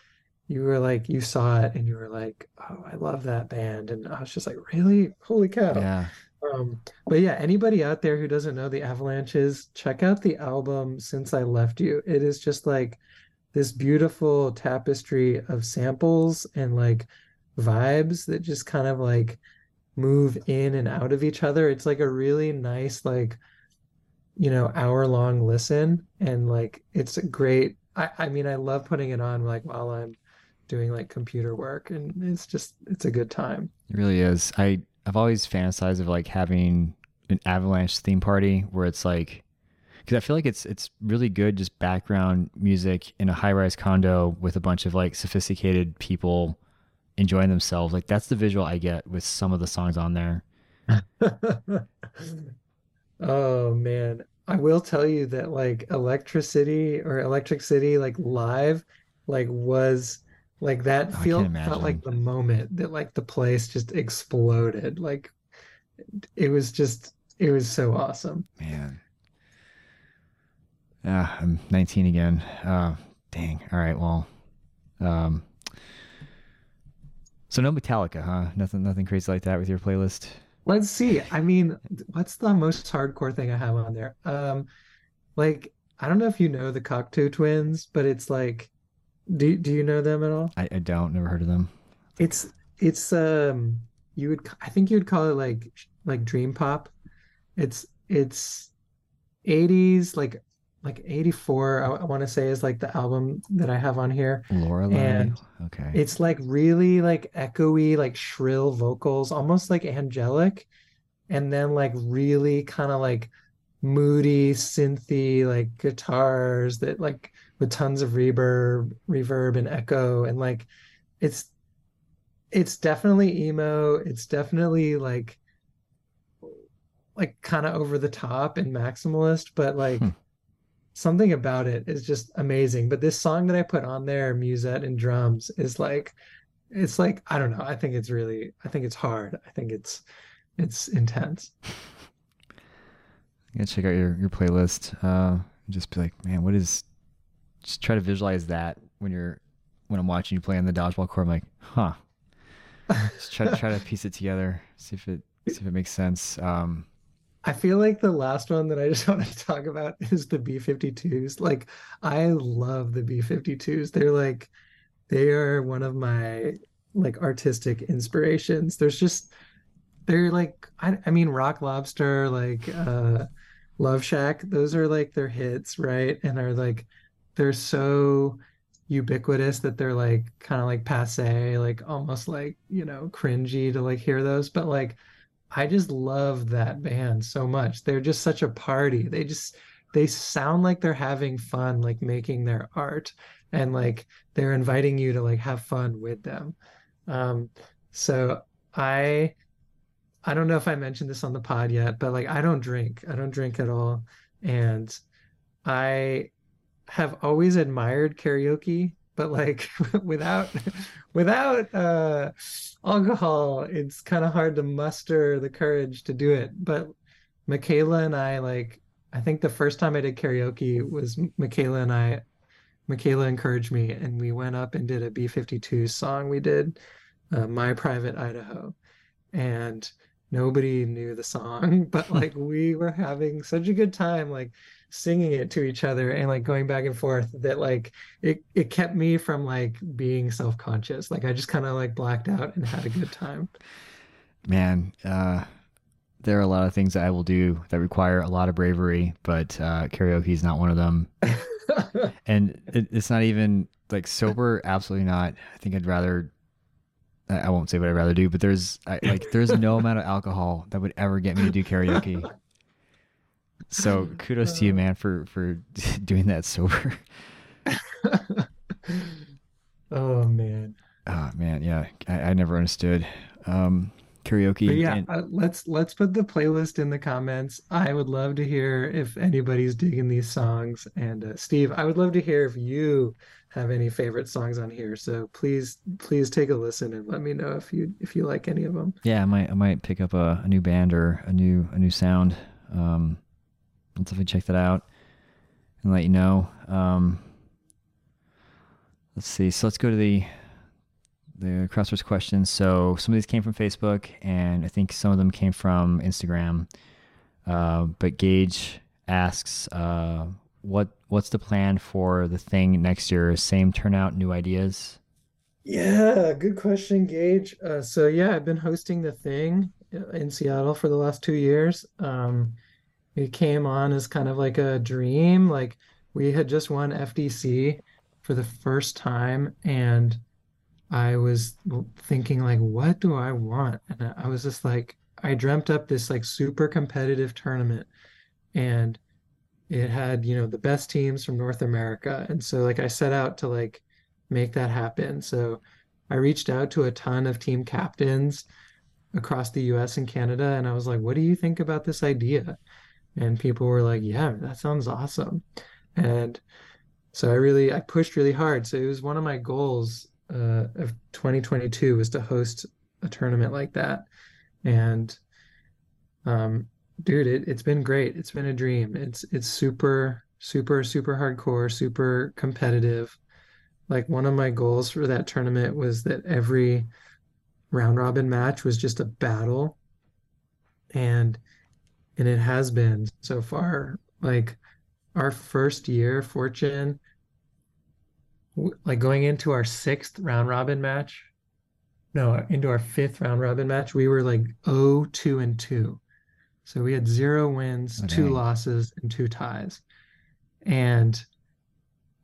you were like you saw it and you were like oh I love that band. And I was just like really? Holy cow. Yeah. um but yeah anybody out there who doesn't know the Avalanches check out the album Since I Left You. It is just like this beautiful tapestry of samples and like vibes that just kind of like move in and out of each other it's like a really nice like you know hour long listen and like it's a great I, I mean I love putting it on like while I'm doing like computer work and it's just it's a good time. It really is. I I've always fantasized of like having an Avalanche theme party where it's like because I feel like it's it's really good just background music in a high rise condo with a bunch of like sophisticated people enjoying themselves. Like that's the visual I get with some of the songs on there. Oh man. I will tell you that like Electricity or Electric City like live like was like that Oh, feel felt like the moment that like the place just exploded. Like it was just it was so awesome. Man. Ah, I'm 19 again. Uh, dang. All right. Well, um, so no Metallica, huh? Nothing, nothing crazy like that with your playlist. Let's see. I mean, what's the most hardcore thing I have on there? Um like I don't know if you know the Cocteau Twins, but it's like do do you know them at all? I, I don't, never heard of them. It's it's um you would I think you would call it like like dream pop. It's it's 80s like like 84 I, I want to say is like the album that I have on here Lorelei. and Okay. it's like really like echoey like shrill vocals almost like angelic and then like really kind of like moody synthy like guitars that like with tons of reverb reverb and echo and like it's it's definitely emo it's definitely like like kind of over the top and maximalist but like Hmm. Something about it is just amazing but this song that I put on there Musette and drums is like it's like I don't know I think it's really I think it's hard I think it's it's intense Yeah, check out your, your playlist. Uh, and just be like, man, what is? Just try to visualize that when you're when I'm watching you play on the dodgeball court. I'm like, huh. Just try to try to piece it together. See if it see if it makes sense. Um, I feel like the last one that I just want to talk about is the B-52s. Like I love the B-52s. They're like they are one of my like artistic inspirations. There's just they're like I, I mean Rock Lobster, like uh Love Shack, those are like their hits, right? And are like they're so ubiquitous that they're like kind of like passe, like almost like, you know, cringy to like hear those. But like I just love that band so much. They're just such a party. They just they sound like they're having fun, like making their art, and like they're inviting you to like have fun with them. Um, so I I don't know if I mentioned this on the pod yet, but like I don't drink. I don't drink at all, and I have always admired karaoke, but like without without uh alcohol, it's kind of hard to muster the courage to do it. But Michaela and I like I think the first time I did karaoke was Michaela and I Michaela encouraged me and we went up and did a B-52 song we did uh, My Private Idaho and nobody knew the song but like we were having such a good time like singing it to each other and like going back and forth that like it it kept me from like being self-conscious like I just kind of like blacked out and had a good time man, uh, there are a lot of things that I will do that require a lot of bravery, but uh, karaoke is not one of them. And it, it's not even like sober. Absolutely not. I think I'd rather. I won't say what I'd rather do, but there's I, like there's no amount of alcohol that would ever get me to do karaoke. So kudos to you, man, for for doing that sober. oh man Oh man, yeah, I, I never understood. Um, karaoke. But yeah, and- uh, let's let's put the playlist in the comments. I would love to hear if anybody's digging these songs. And uh, Steve, I would love to hear if you have any favorite songs on here. So please please take a listen and let me know if you if you like any of them. yeah, I might I might pick up a, a new band or a new a new sound. Um, I'll definitely check that out and let you know. Um, let's see. So let's go to the the crowdsourced questions. So some of these came from Facebook, and I think some of them came from Instagram. Uh, but Gage asks, uh, "What what's the plan for the thing next year? Same turnout, new ideas." Yeah, good question, Gage. Uh, so yeah, I've been hosting the thing uh, in Seattle for the last two years. Um, it came on as kind of like a dream. Like we had just won FDC for the first time, and I was thinking like, what do I want? And I was just like, I dreamt up this like super competitive tournament, and it had, you know, the best teams from North America. And so like I set out to like make that happen. So I reached out to a ton of team captains across the US and Canada, and I was like, what do you think about this idea? And people were like, yeah, that sounds awesome. And so I really I pushed really hard. So it was one of my goals uh, of 2022 was to host a tournament like that. And um, dude, it, it's been great. It's been a dream. It's it's super, super, super hardcore, super competitive. Like one of my goals for that tournament was that every round robin match was just a battle. And and it has been so far. Like our first year, Fortune, like going into our sixth round robin match, no, into our fifth round robin match, we were like 0, 2, and 2. So we had zero wins, Oh, two losses, and two ties. And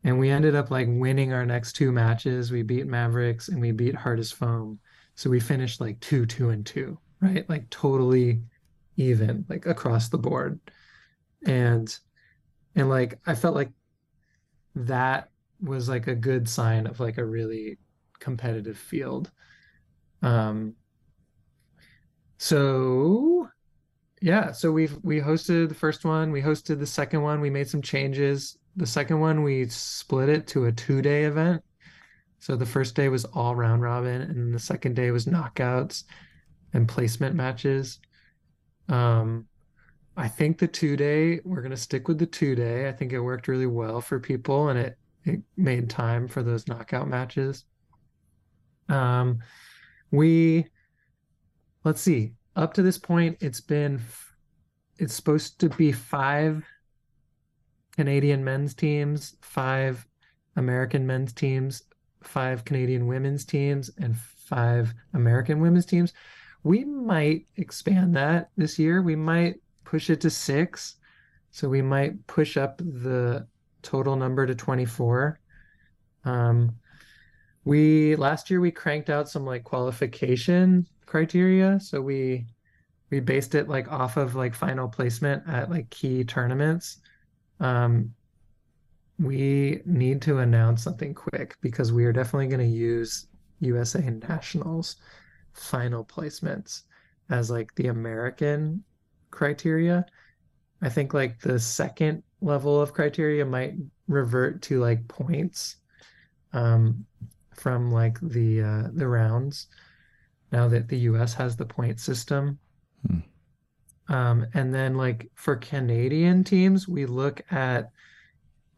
and we ended up like winning our next two matches. We beat Mavericks and we beat Hardest Foam. So we finished like two, two, and two, right? Like totally even, like across the board. And and like I felt like that was like a good sign of like a really competitive field. Um so yeah, so we've we hosted the first one, we hosted the second one, we made some changes. The second one we split it to a two-day event. So the first day was all round robin, and the second day was knockouts and placement matches. Um, I think the two day, we're gonna stick with the two day. I think it worked really well for people and it it made time for those knockout matches. Um, we let's see, up to this point, it's been it's supposed to be five Canadian men's teams, five American men's teams, five Canadian women's teams, and five American women's teams. We might expand that this year. We might push it to six. So we might push up the total number to 24. Um, we last year we cranked out some like qualification criteria. So we we based it like off of like final placement at like key tournaments. Um, we need to announce something quick because we are definitely going to use USA Nationals final placements as like the American criteria. I think like the second level of criteria might revert to like points um, from like the uh, the rounds now that the US has the point system. Hmm. Um, and then like for Canadian teams, we look at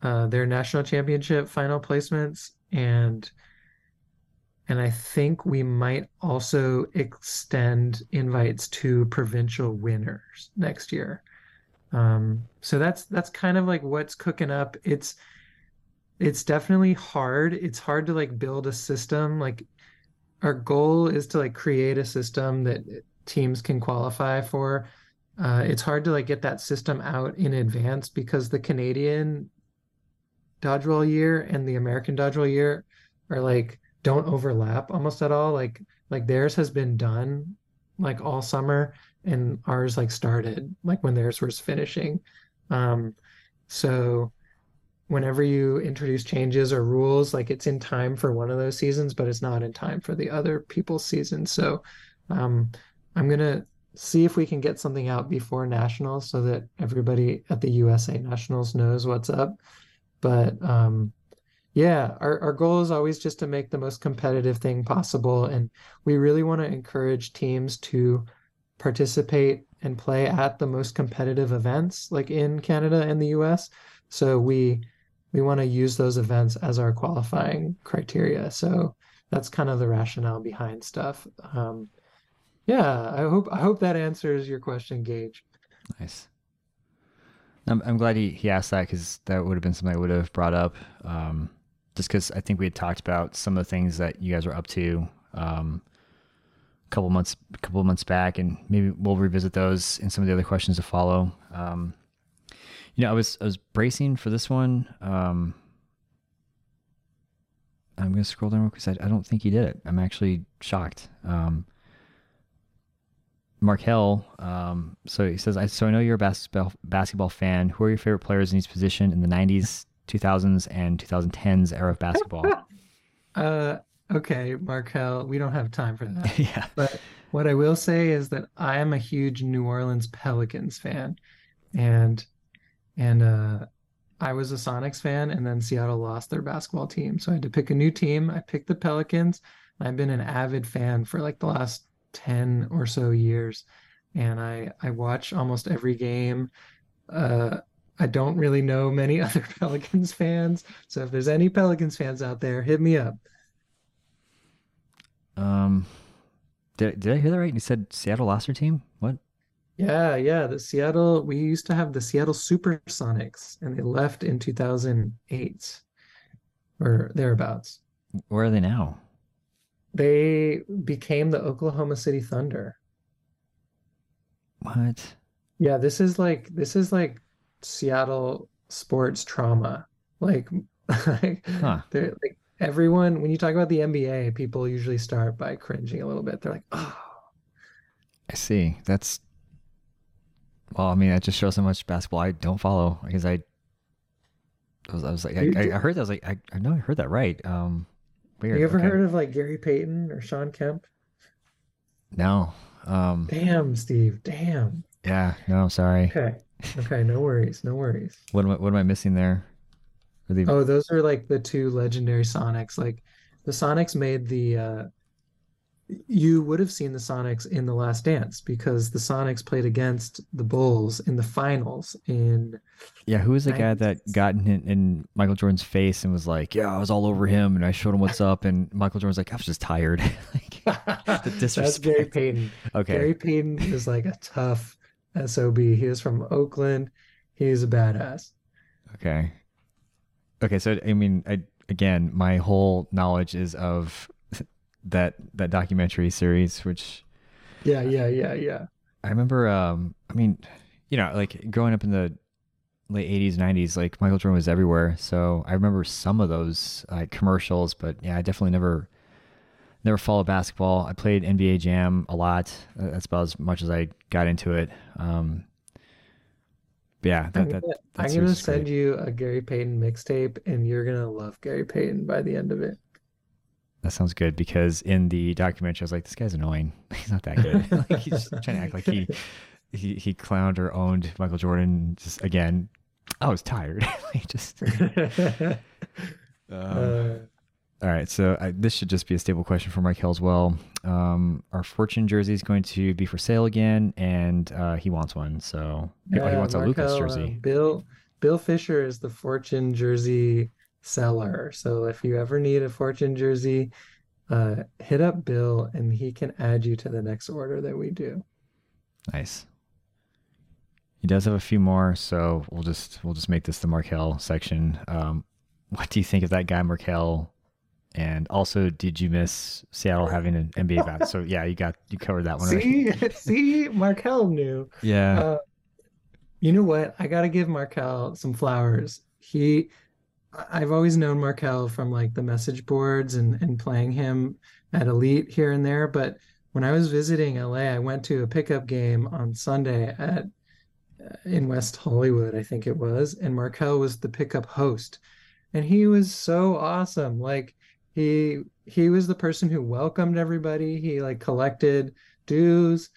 uh, their national championship final placements and and I think we might also extend invites to provincial winners next year. Um, so that's that's kind of like what's cooking up. It's it's definitely hard. It's hard to like build a system. Like our goal is to like create a system that teams can qualify for. Uh, it's hard to like get that system out in advance because the Canadian dodgeball year and the American dodgeball year are like don't overlap almost at all. Like like theirs has been done like all summer and ours like started like when theirs was finishing. Um, so whenever you introduce changes or rules, like it's in time for one of those seasons, but it's not in time for the other people's seasons. So um, I'm gonna see if we can get something out before nationals so that everybody at the USA Nationals knows what's up. But um, yeah, our, our goal is always just to make the most competitive thing possible. And we really want to encourage teams to participate and play at the most competitive events, like in Canada and the US. So we we want to use those events as our qualifying criteria. So that's kind of the rationale behind stuff. Um, yeah, I hope I hope that answers your question, Gage. Nice. I'm I'm glad he, he asked that because that would have been something I would have brought up. Um, just because I think we had talked about some of the things that you guys were up to um, a couple months a couple months back, and maybe we'll revisit those and some of the other questions to follow. Um, you know, I was I was bracing for this one. Um, I'm gonna scroll down because I, I don't think he did it. I'm actually shocked. Um, Markel, um, so he says, I, so I know you're a basketball basketball fan. Who are your favorite players in each position in the 90s, 2000s, and 2010s era of basketball? Uh, okay, Markel, we don't have time for that. yeah. But what I will say is that I am a huge New Orleans Pelicans fan, and and uh, I was a Sonics fan, and then Seattle lost their basketball team, so I had to pick a new team. I picked the Pelicans. I've been an avid fan for like the last 10 or so years and I I watch almost every game. Uh, I don't really know many other Pelicans fans, so if there's any Pelicans fans out there, hit me up. Um, did did I hear that right? You said Seattle lost their team. What? Yeah, yeah, the Seattle, we used to have the Seattle Supersonics and they left in 2008 or thereabouts. Where are they now? They became the Oklahoma City Thunder. What? Yeah, this is like this is like Seattle sports trauma. Like, like Huh. they're like everyone when you talk about the NBA, people usually start by cringing a little bit. They're like, oh, I see. That's well. I mean, that just shows how much basketball I don't follow because I. I was, I was like, I, I I heard that. I was like, I, I know I heard that right. Um, weird. you ever Okay. heard of like Gary Payton or Shawn Kemp? No. Um. Damn, Steve. Damn. Yeah. No. I'm sorry. Okay. Okay, no worries, no worries. What am I, what am I missing there? They, Oh, those are like the two legendary Sonics. Like the Sonics made the uh you would have seen the Sonics in The Last Dance because the Sonics played against the Bulls in the finals in yeah. Who was the guy that got in, in Michael Jordan's face and was like, "Yeah, I was all over him," and I showed him what's up, and Michael Jordan's like, "I was just tired." like the That's Gary disrespect. Payton. Okay. Gary Payton is like a tough SOB. He is from Oakland. He's a badass. Okay. Okay, so I mean, I again, my whole knowledge is of that that documentary series, which Yeah, yeah, yeah, yeah. I remember. Um, I mean, you know, like growing up in the late '80s, '90s, like Michael Jordan was everywhere. So I remember some of those like commercials, but yeah, I definitely never never followed basketball. I played NBA Jam a lot. Uh, That's about as much as I got into it. Um, yeah, I'm that that, gonna, that I'm gonna send great. you a Gary Payton mixtape, and you're gonna love Gary Payton by the end of it. That sounds good because in the documentary, I was like, "This guy's annoying. He's not that good. like he's trying to act like he he he clowned or owned Michael Jordan. Just again, I was tired. like just. Um, Uh, all right, so I, this should just be a stable question for Michael as well. Um, our Fortune jersey is going to be for sale again, and uh, he wants one. So oh, he yeah, wants a Lu Cas uh, jersey. Bill Bill Fisher is the Fortune jersey seller. So if you ever need a Fortune jersey, uh, hit up Bill, and he can add you to the next order that we do. Nice. He does have a few more, so we'll just we'll just make this the Markel section. Um, what do you think of that guy Markel? And also, did you miss Seattle having an NBA bat? So yeah, you got you covered that one. See, see, Markel knew. Yeah. Uh, you know what? I gotta give Markel some flowers. He, I've always known Markel from like the message boards and and playing him at Elite here and there. But when I was visiting LA, I went to a pickup game on Sunday at uh, in West Hollywood, I think it was, and Markel was the pickup host, and he was so awesome. Like he he was the person who welcomed everybody. He like collected dues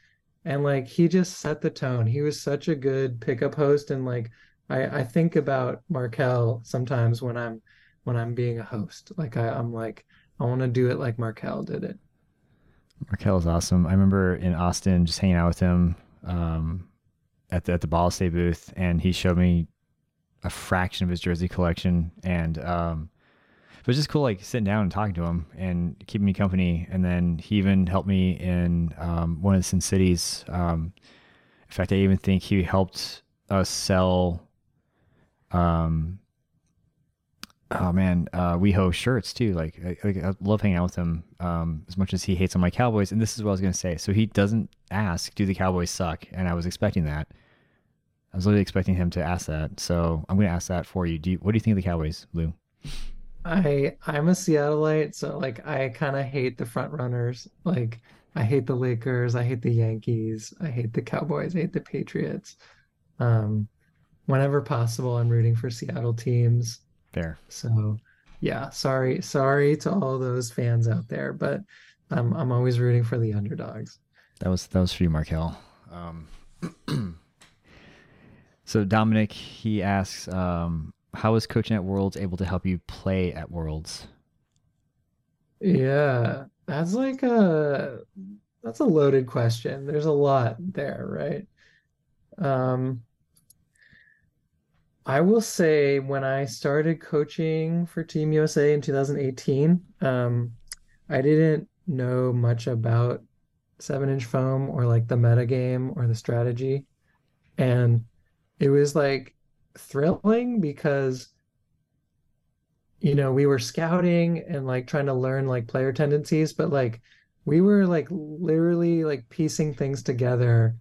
and like he just set the tone. He was such a good pickup host, and like I I think about Markelle sometimes when I'm when I'm being a host. Like I, I'm like I want to do it like Markelle did it. Markelle is awesome. I remember in Austin just hanging out with him um, at the at the Ball State booth, and he showed me a fraction of his jersey collection, and um, it was just cool, like sitting down and talking to him and keeping me company. And then he even helped me in um, one of the Sin Cities. Um, in fact, I even think he helped us sell. Um, oh man, uh, WeHo shirts too. Like, I, I love hanging out with him um, as much as he hates on my Cowboys. And this is what I was gonna say. So he doesn't ask, "Do the Cowboys suck?" And I was expecting that. I was literally expecting him to ask that. So I'm gonna ask that for you. Do you, what do you think of the Cowboys, Lu? I I'm a Seattleite, so like I kind of hate the front runners. Like I hate the Lakers, I hate the Yankees, I hate the Cowboys, I hate the Patriots. Um, whenever possible, I'm rooting for Seattle teams. Fair. So, yeah, sorry, sorry to all those fans out there, but I'm I'm always rooting for the underdogs. That was that was for you, Markelle. Um, so Dominic, he asks, um, how is coaching at Worlds able to help you play at Worlds? Yeah, that's like a that's a loaded question. There's a lot there, right? Um, I will say when I started coaching for Team USA in 2018, um, I didn't know much about seven inch foam or like the meta game or the strategy. And it was like thrilling because you know we were scouting and like trying to learn like player tendencies but like we were like literally like piecing things together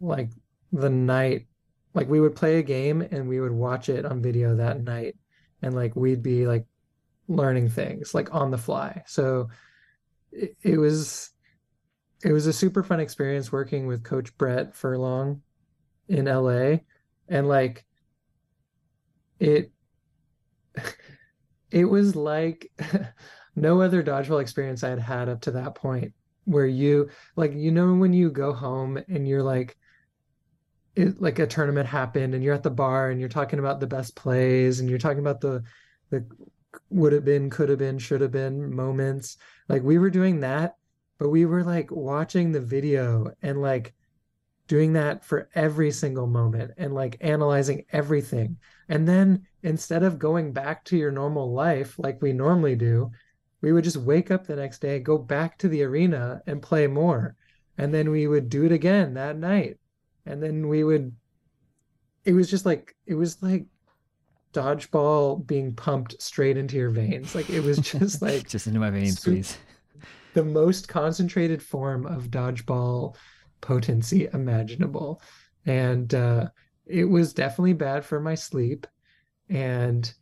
like the night like we would play a game and we would watch it on video that night and like we'd be like learning things like on the fly. So it, it was it was a super fun experience working with coach brett furlong in la and like it it was like no other dodgeball experience I had had up to that point where you like you know when you go home and you're like it like a tournament happened and you're at the bar and you're talking about the best plays and you're talking about the the would have been could have been should have been moments like we were doing that but we were like watching the video and like doing that for every single moment and like analyzing everything. And then instead of going back to your normal life like we normally do, we would just wake up the next day, go back to the arena and play more. And then we would do it again that night. And then we would, it was just like, it was like dodgeball being pumped straight into your veins. Like it was just like, just into my veins, please. The most concentrated form of dodgeball potency imaginable. And uh, it was definitely bad for my sleep. And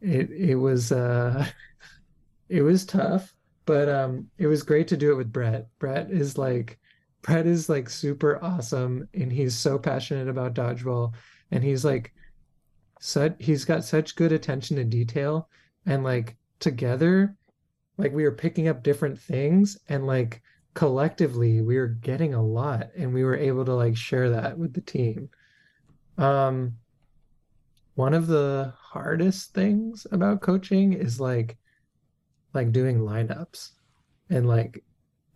it it was uh it was tough, but um it was great to do it with Brett. Brett is like Brett is like super awesome and he's so passionate about dodgeball and he's like such he's got such good attention to detail and like together like we were picking up different things and like collectively we were getting a lot and we were able to like share that with the team um one of the hardest things about coaching is like like doing lineups and like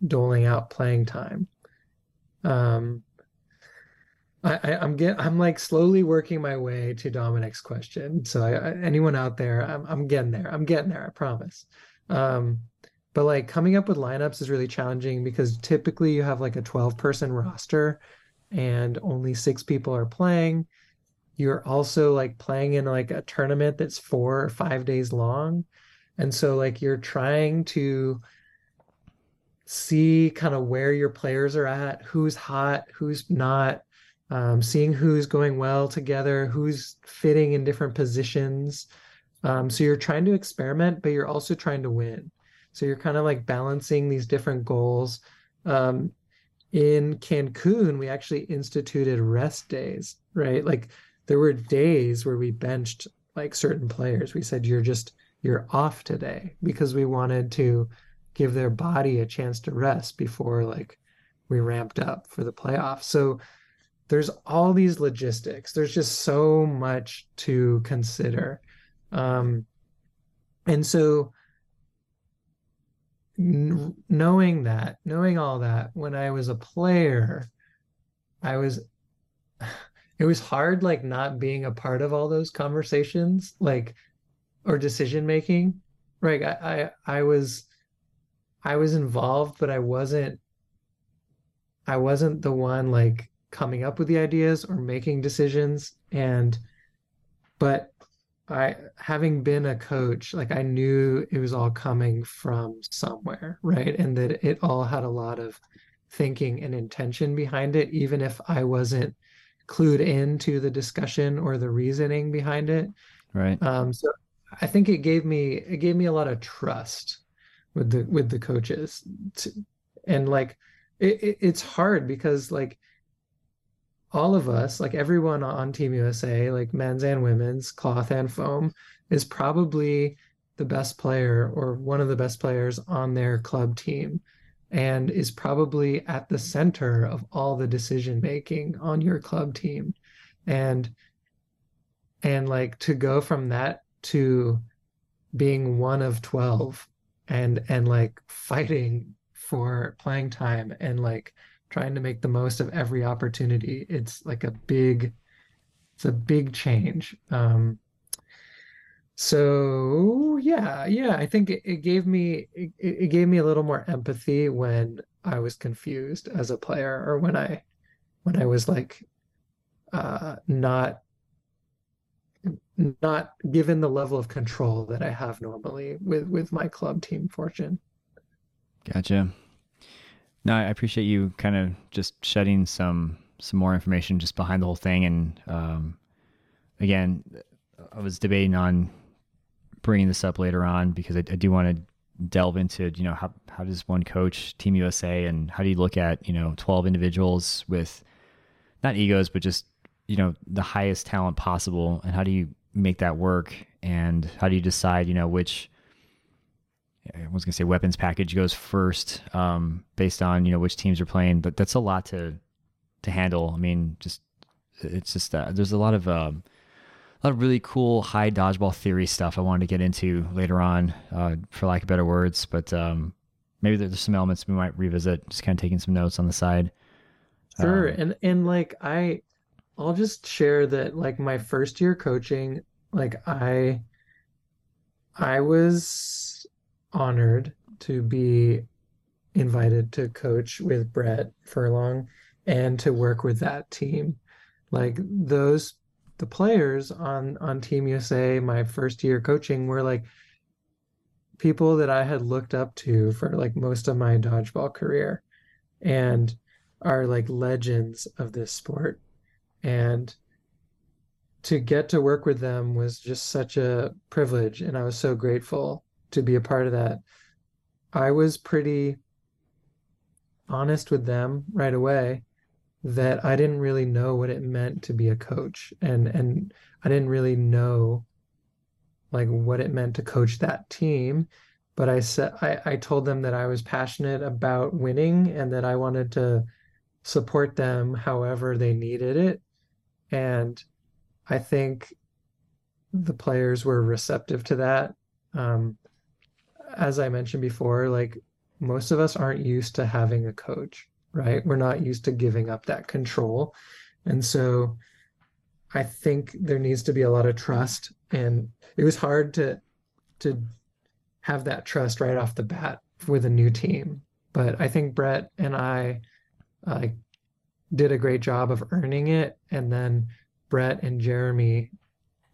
doling out playing time um I, I am get I'm like slowly working my way to Dominic's question. So I, I, anyone out there, I'm I'm getting there. I'm getting there. I promise. Um, but like coming up with lineups is really challenging because typically you have like a 12 person roster and only six people are playing. You're also like playing in like a tournament that's four or five days long. And so like you're trying to see kind of where your players are at, who's hot, who's not, um, seeing who's going well together, who's fitting in different positions. Um, so you're trying to experiment, but you're also trying to win. So you're kind of like balancing these different goals. Um, in Cancun, we actually instituted rest days, right? Like there were days where we benched like certain players. We said, you're just, you're off today because we wanted to give their body a chance to rest before like we ramped up for the playoffs. So there's all these logistics. There's just so much to consider. Um, and so knowing that, knowing all that, when I was a player, I was it was hard like not being a part of all those conversations, like or decision making. Right. I, I I was I was involved, but I wasn't I wasn't the one like coming up with the ideas or making decisions. And but I having been a coach, like I knew it was all coming from somewhere, right? And that it all had a lot of thinking and intention behind it, even if I wasn't clued into the discussion or the reasoning behind it. Right. Um, so I think it gave me it gave me a lot of trust with the with the coaches, to, and like it, it, it's hard because like all of us, like everyone on Team USA, like men's and women's, cloth and foam, is probably the best player or one of the best players on their club team and is probably at the center of all the decision making on your club team. And and like to go from that to being one of 12 and and like fighting for playing time and like trying to make the most of every opportunity. It's like a big, it's a big change. Um, so yeah, yeah, I think it, it gave me it, it gave me a little more empathy when I was confused as a player or when I when I was like uh not not given the level of control that I have normally with with my club team fortune. Gotcha. No, I appreciate you kind of just shedding some some more information just behind the whole thing. And um, again, I was debating on bringing this up later on because I, I do want to delve into you know how how does one coach Team USA and how do you look at you know twelve individuals with not egos but just you know the highest talent possible and how do you make that work and how do you decide you know which I was gonna say weapons package goes first, um, based on you know which teams are playing, but that's a lot to to handle. I mean, just it's just uh, there's a lot of um, a lot of really cool high dodgeball theory stuff I wanted to get into later on, uh, for lack of better words. But um, maybe there's some elements we might revisit. Just kind of taking some notes on the side. Sure, um, and and like I, I'll just share that like my first year coaching, like I, I was honored to be invited to coach with Brett Furlong and to work with that team. Like those the players on on Team USA my first year coaching were like people that I had looked up to for like most of my dodgeball career and are like legends of this sport and to get to work with them was just such a privilege and I was so grateful to be a part of that. I was pretty honest with them right away that I didn't really know what it meant to be a coach. And and I didn't really know like what it meant to coach that team. But I said I, I told them that I was passionate about winning and that I wanted to support them however they needed it. And I think the players were receptive to that. Um, as I mentioned before, like most of us aren't used to having a coach, right? We're not used to giving up that control. And so I think there needs to be a lot of trust. And it was hard to to have that trust right off the bat with a new team. But I think Brett and I uh, did a great job of earning it. And then Brett and Jeremy,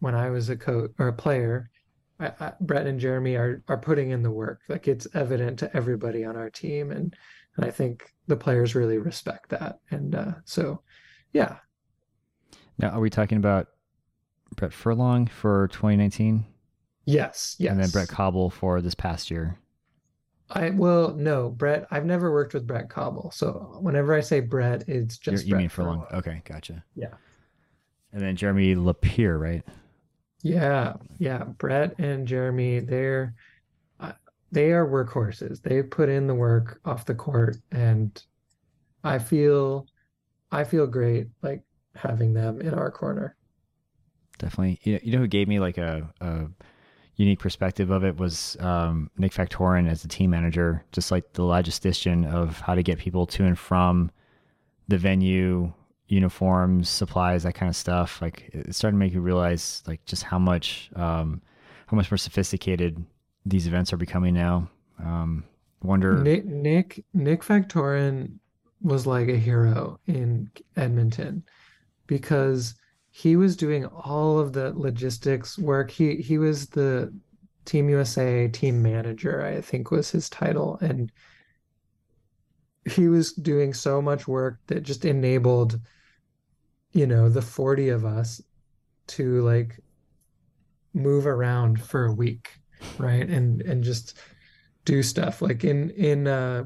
when I was a coach or a player, I, I, Brett and Jeremy are are putting in the work. Like it's evident to everybody on our team, and and I think the players really respect that. And uh, so, yeah. Now, are we talking about Brett Furlong for 2019? Yes, yes. And then Brett Cobble for this past year. I well, no, Brett. I've never worked with Brett Cobble, so whenever I say Brett, it's just you Brett mean Furlong. Furlong. Okay, gotcha. Yeah. And then Jeremy Lapierre, right? Yeah, yeah. Brett and Jeremy, they're uh, they are workhorses. They put in the work off the court, and I feel I feel great like having them in our corner. Definitely. You know, you know who gave me like a, a unique perspective of it was um, Nick Factorin as the team manager, just like the logistician of how to get people to and from the venue, uniforms, supplies, that kind of stuff. Like it started to make you realize like just how much um, how much more sophisticated these events are becoming now. Um, wonder Nick Nick Nick Factorin was like a hero in Edmonton because he was doing all of the logistics work. He he was the Team USA team manager, I think was his title, and he was doing so much work that just enabled, you know, the 40 of us to like move around for a week, right? And and just do stuff like in in uh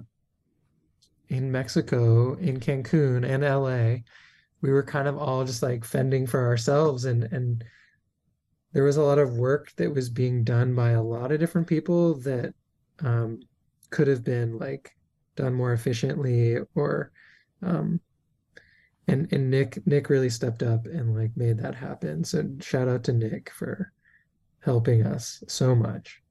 in Mexico, in Cancun and LA, we were kind of all just like fending for ourselves and and there was a lot of work that was being done by a lot of different people that um, could have been like done more efficiently or um, and and Nick Nick really stepped up and like made that happen. So shout out to Nick for helping us so much.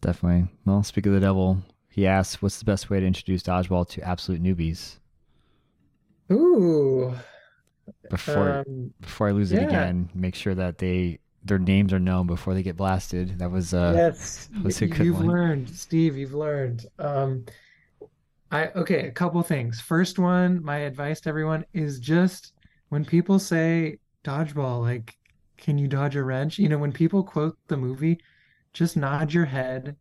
Definitely. Well, speak of the devil, he asks, "What's the best way to introduce dodgeball to absolute newbies?" Ooh. Before um, before I lose yeah. it again, make sure that they their names are known before they get blasted. That was uh yes. Was you've one. learned, Steve. You've learned. Um, I okay. A couple things. First one, my advice to everyone is just when people say dodgeball, like, can you dodge a wrench? You know, when people quote the movie, just nod your head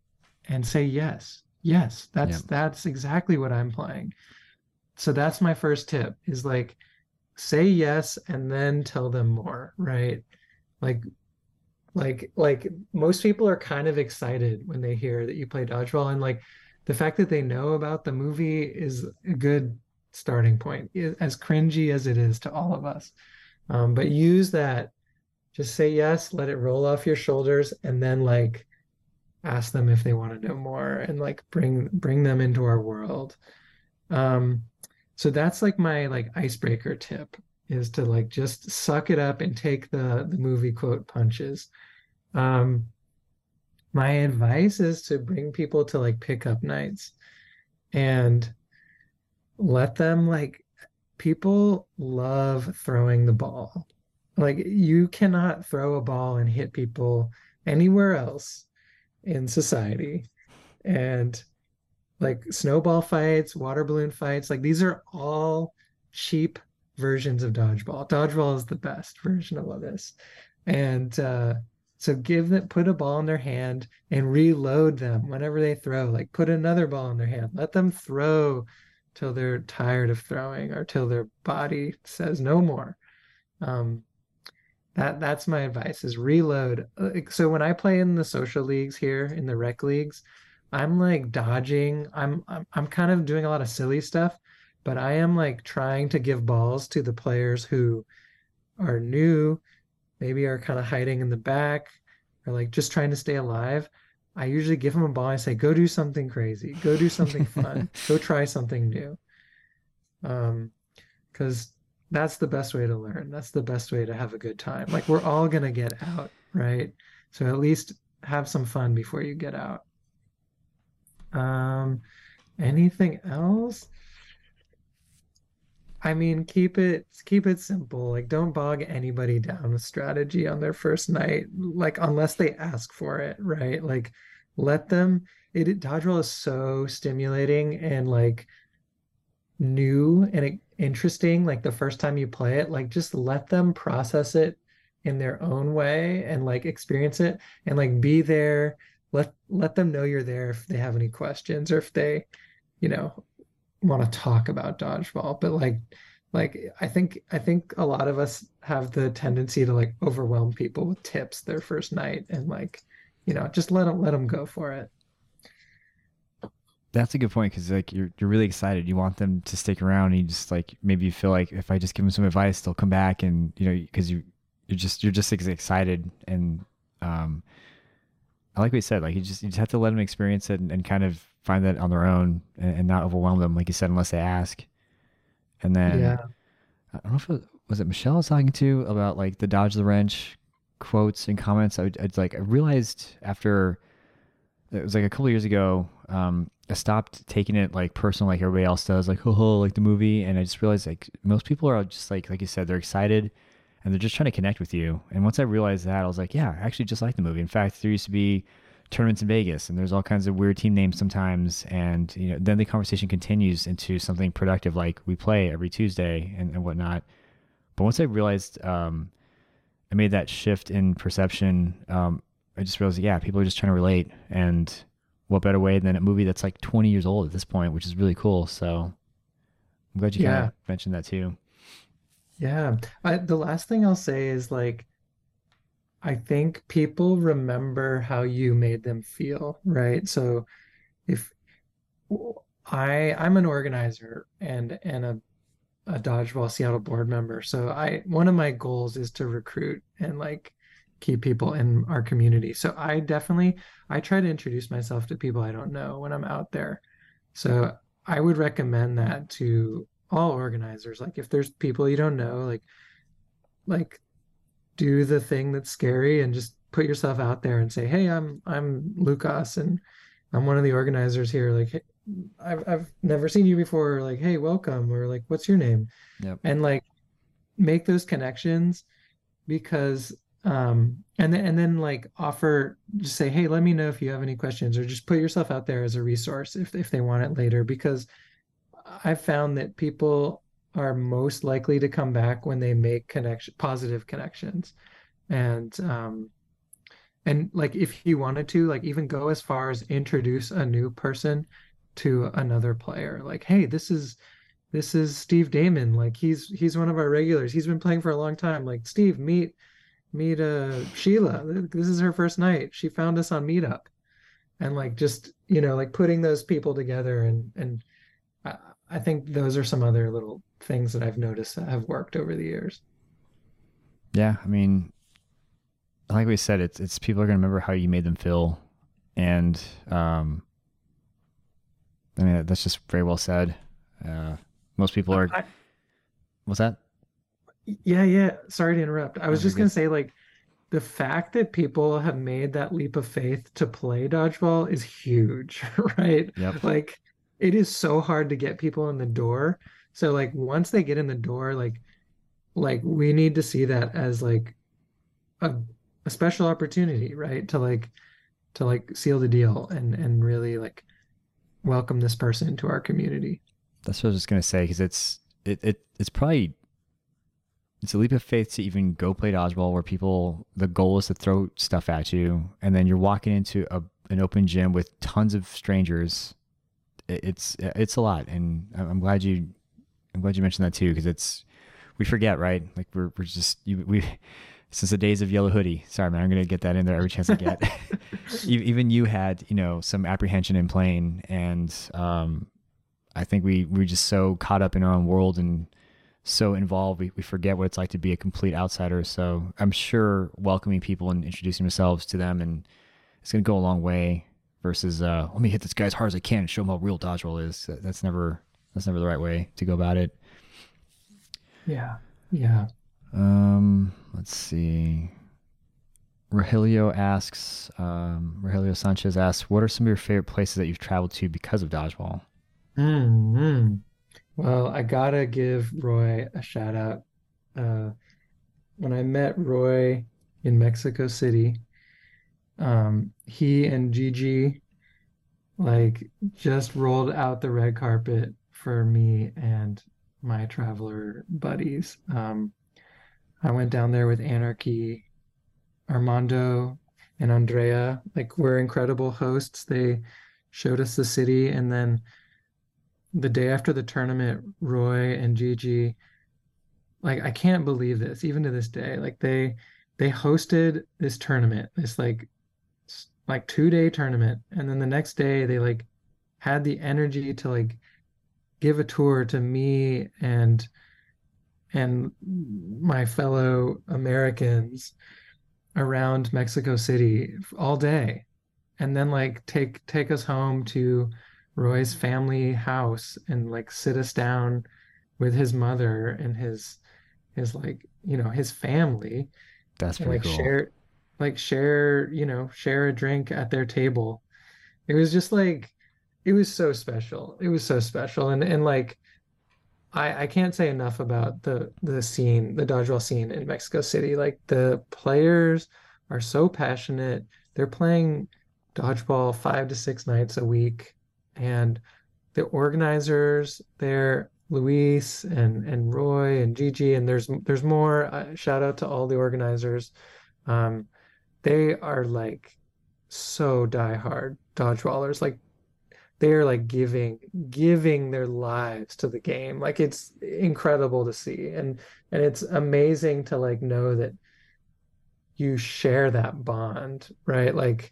and say yes. Yes, that's that's exactly what I'm playing. So that's my first tip is like say yes and then tell them more, right? Like like like most people are kind of excited when they hear that you play dodgeball and like the fact that they know about the movie is a good starting point as cringy as it is to all of us. Um, but use that. Just say yes let it roll off your shoulders and then like ask them if they want to know more and like bring bring them into our world. Um so that's like my like icebreaker tip is to like just suck it up and take the the movie quote punches. Um my advice is to bring people to like pickup nights and let them like people love throwing the ball. Like you cannot throw a ball and hit people anywhere else in society. And like snowball fights water balloon fights like these are all cheap versions of dodgeball. Dodgeball is the best version of all this. And uh so give them put a ball in their hand and reload them whenever they throw like put another ball in their hand. Let them throw till they're tired of throwing or till their body says no more. Um, that that's my advice is reload. So when i play in the social leagues here in the rec leagues i'm like dodging. I'm i'm, I'm kind of doing a lot of silly stuff but i am like trying to give balls to the players who are new maybe are kind of hiding in the back or like just trying to stay alive i usually give them a ball i say go do something crazy go do something fun go try something new um because that's the best way to learn. That's the best way to have a good time. Like we're all going to get out, right? So at least have some fun before you get out. Um anything else? I mean, keep it keep it simple. Like don't bog anybody down with strategy on their first night, like unless they ask for it, right? Like let them it, it dodgeball is so stimulating and like new and interesting like the first time you play it like just let them process it in their own way and like experience it and like be there let let them know you're there if they have any questions or if they you know want to talk about dodgeball but like like i think i think a lot of us have the tendency to like overwhelm people with tips their first night and like you know just let them let them go for it that's a good point because like you're you're really excited. You want them to stick around. And you just like maybe you feel like if I just give them some advice, they'll come back and you know because you you're just you're just excited and um like what you said. Like you just you just have to let them experience it and, and kind of find that on their own and, and, not overwhelm them. Like you said, unless they ask. And then Yeah. I don't know if it was it Michelle I was talking to about like the dodge the wrench quotes and comments. I would, like I realized after it was like a couple years ago. Um, I stopped taking it like personal, like everybody else does, like oh, like the movie, and I just realized like most people are just like like you said, they're excited and they're just trying to connect with you. And once I realized that, I was like, yeah, I actually just like the movie. In fact, there used to be tournaments in Vegas, and there's all kinds of weird team names sometimes, and you know, then the conversation continues into something productive, like we play every Tuesday and, and whatnot. But once I realized, um, I made that shift in perception. Um, I just realized, yeah, people are just trying to relate, and what better way than a movie that's like 20 years old at this point, which is really cool. So I'm glad you kind of mentioned that too. Yeah. I, the last thing I'll say is like, I think people remember how you made them feel, right? So if I I'm an organizer and and a a Dodgeball Seattle board member. So I one of my goals is to recruit and like keep people in our community. So I definitely I try to introduce myself to people I don't know when I'm out there. So I would recommend that to all organizers. Like if there's people you don't know, like like do the thing that's scary and just put yourself out there and say, "Hey, I'm I'm Lu Cas and I'm one of the organizers here. Like, hey, I've I've never seen you before. Like, hey, welcome." Or like, "What's your name?" Yep. And like make those connections because um and then and then like offer just say, "Hey, let me know if you have any questions," or just put yourself out there as a resource if if they want it later because I've found that people are most likely to come back when they make connection positive connections. And um and like if you wanted to like even go as far as introduce a new person to another player. Like hey this is this is Steve Damon. Like he's he's one of our regulars. He's been playing for a long time. Like Steve meet meet uh Sheila. This is her first night. She found us on Meetup. And like just you know like putting those people together and and I, think those are some other little things that I've noticed that have worked over the years. Yeah, I mean, like we said, it's it's people are gonna remember how you made them feel, and um, I mean that's just very well said. Uh, most people are. I, What's that? yeah, yeah. Sorry to interrupt. I was just gonna say like the fact that people have made that leap of faith to play dodgeball is huge, right? Yep. Like it is so hard to get people in the door. So like once they get in the door, like like we need to see that as like a a special opportunity, right? To like to like seal the deal and and really like welcome this person into our community. That's what I was just gonna say because it's it, it it's probably it's a leap of faith to even go play dodgeball where people the goal is to throw stuff at you and then you're walking into a an open gym with tons of strangers. It, it's it's a lot, and I'm glad you I'm glad you mentioned that too because it's we forget right like we're we're just you, we since the days of yellow hoodie. Sorry man, I'm gonna get that in there every chance I get. Even you had you know some apprehension in playing and um I think we we were just so caught up in our own world and so involved we, we forget what it's like to be a complete outsider. So I'm sure welcoming people and introducing ourselves to them and it's gonna go a long way versus uh let me hit this guy as hard as I can and show him how real dodgeball is. That's never that's never the right way to go about it. Yeah. Yeah. Um let's see. Rogelio asks, um, Rogelio Sanchez asks, what are some of your favorite places that you've traveled to because of dodgeball? hmm Well, I gotta give Roy a shout out. Uh, when I met Roy in Mexico City, um, he and Gigi like just rolled out the red carpet for me and my traveler buddies. Um, I went down there with Anarchy, Armando, and Andrea. Like, we're incredible hosts. They showed us the city, and then the day after the tournament, Roy and Gigi, like I can't believe this, even to this day. Like they they hosted this tournament, this like like two day tournament, and then the next day they like had the energy to like give a tour to me and and my fellow Americans around Mexico City all day and then like take take us home to Roy's family house and like sit us down with his mother and his his like you know his family That's and pretty like cool. share like share you know share a drink at their table. It was just like it was so special. It was so special. And and like I I can't say enough about the the scene the dodgeball scene in Mexico City. Like the players are so passionate. They're playing dodgeball five to six nights a week. And the organizers there, Luis and and Roy and Gigi, and there's there's more. Uh, shout out to all the organizers. Um, they are like so diehard dodgeballers. Like they are like giving giving their lives to the game. Like it's incredible to see, and and it's amazing to like know that you share that bond, right? Like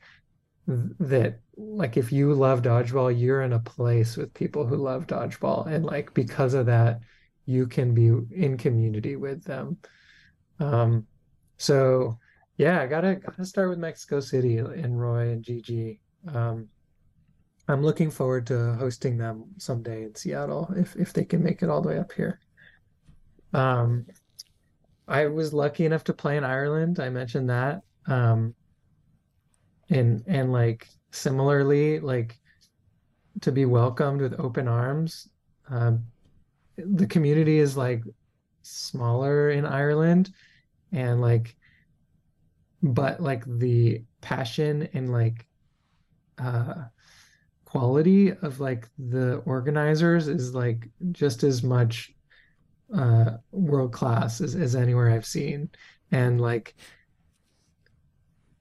that like if you love dodgeball, you're in a place with people who love dodgeball, and like because of that, you can be in community with them. Um, so yeah, I gotta gotta start with Mexico City and Roy and Gigi. Um, I'm looking forward to hosting them someday in Seattle if if they can make it all the way up here. Um, I was lucky enough to play in Ireland. I mentioned that. Um, and and like similarly, like to be welcomed with open arms. Um, the community is like smaller in Ireland and like but like the passion and like uh quality of like the organizers is like just as much uh world class as, as anywhere I've seen. And like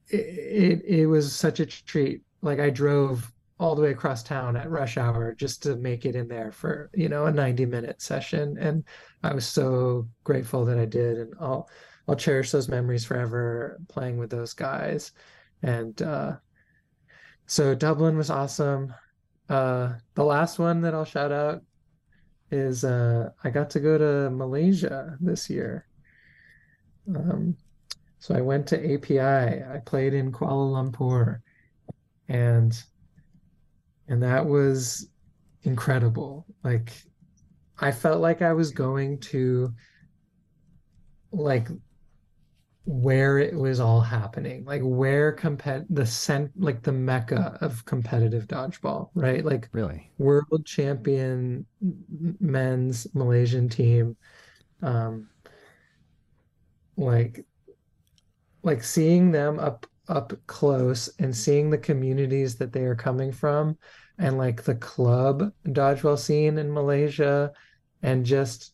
it, it it was such a treat. Like I drove all the way across town at rush hour just to make it in there for, you know, a 90 minute session. And I was so grateful that I did. And I'll I'll cherish those memories forever playing with those guys. And uh so Dublin was awesome. Uh the last one that I'll shout out is uh I got to go to Malaysia this year. Um so I went to API. I played in Kuala Lumpur and and that was incredible. Like I felt like I was going to like where it was all happening, like where compet the cent like the mecca of competitive dodgeball, right? Like Really? world champion men's Malaysian team. Um, like like seeing them up up close and seeing the communities that they are coming from and like the club dodgeball scene in Malaysia and just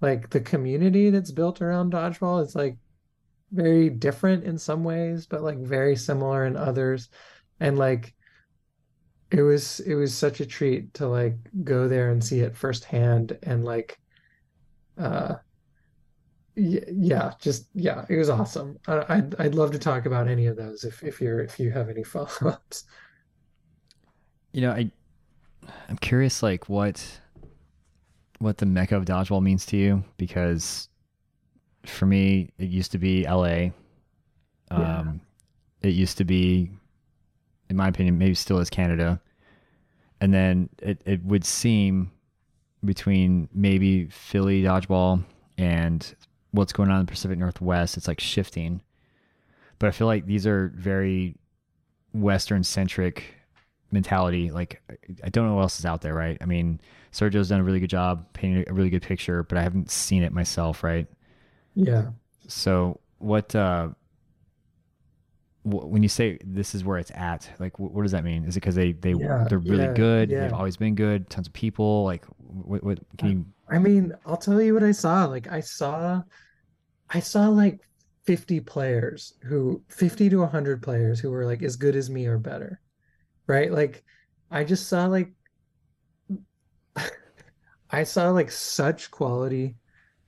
like the community that's built around dodgeball is like very different in some ways but like very similar in others and like it was it was such a treat to like go there and see it firsthand and like uh yeah, just yeah, it was awesome. I, I'd I'd love to talk about any of those if if you're if you have any follow-ups. You know, I I'm curious like what what the mecca of dodgeball means to you because for me it used to be LA. Yeah, Um, it used to be, in my opinion, maybe still is Canada, and then it, it would seem between maybe Philly dodgeball and what's going on in the Pacific Northwest, it's like shifting. But I feel like these are very Western centric mentality. Like I don't know what else is out there, right? I mean, Sergio's done a really good job painting a really good picture, but I haven't seen it myself, right? Yeah, So what uh wh- when you say this is where it's at, like wh- what does that mean? Is it because they they yeah, they're really yeah, good? They've always been good. Tons of people. Like what what can you? I mean, I'll tell you what I saw. Like I saw I saw like 50 players who 50 to 100 players who were like as good as me or better, right? Like I just saw like I saw like such quality,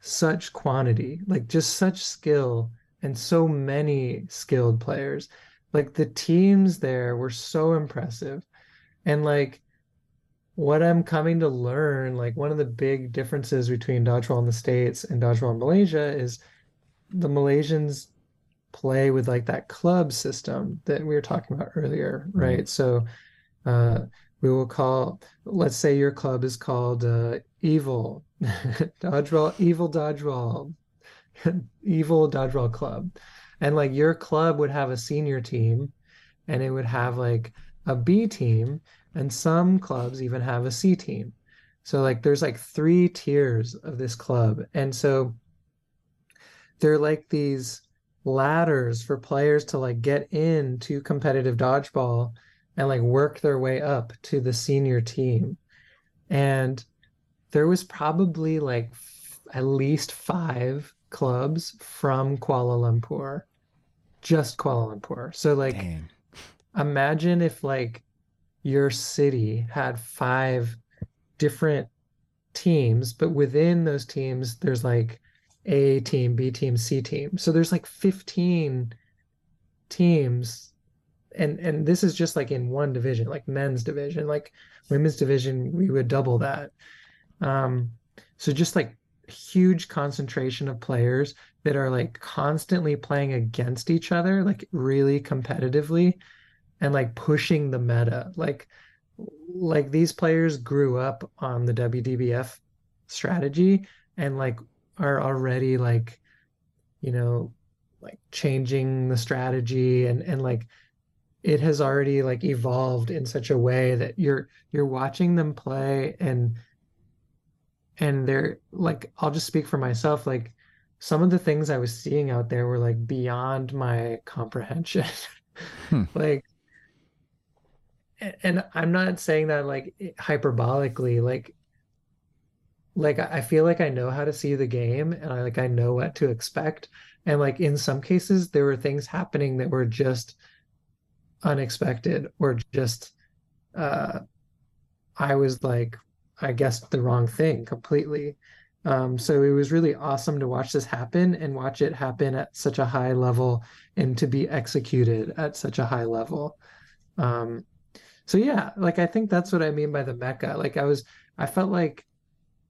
such quantity, like just such skill and so many skilled players. Like the teams there were so impressive. And like what I'm coming to learn, like one of the big differences between dodgeball in the States and dodgeball in Malaysia is the Malaysians play with like that club system that we were talking about earlier, Right. right? So uh, we will call, let's say your club is called uh, Evil, dodgeball, evil dodgeball, evil dodgeball club. And like your club would have a senior team and it would have like a B team, and some clubs even have a C team. So like there's like three tiers of this club. And so they're like these ladders for players to like get into competitive dodgeball and like work their way up to the senior team. And there was probably like f- at least five clubs from Kuala Lumpur, just Kuala Lumpur. So like Dang. imagine if like your city had five different teams, but within those teams there's like A team, B team, C team. So there's like 15 teams and and this is just like in one division, like men's division, like women's division we would double that. Um so just like huge concentration of players that are like constantly playing against each other, like really competitively and like pushing the meta. Like like these players grew up on the WDBF strategy and like are already like you know like changing the strategy and and like it has already like evolved in such a way that you're you're watching them play and and they're like I'll just speak for myself like some of the things I was seeing out there were like beyond my comprehension Hmm. like and I'm not saying that like hyperbolically like like I feel like I know how to see the game and I like I know what to expect and like in some cases there were things happening that were just unexpected or just uh I was like I guessed the wrong thing completely. Um so it was really awesome to watch this happen and watch it happen at such a high level and to be executed at such a high level. Um so yeah, like I think that's what I mean by the mecca. Like I was I felt like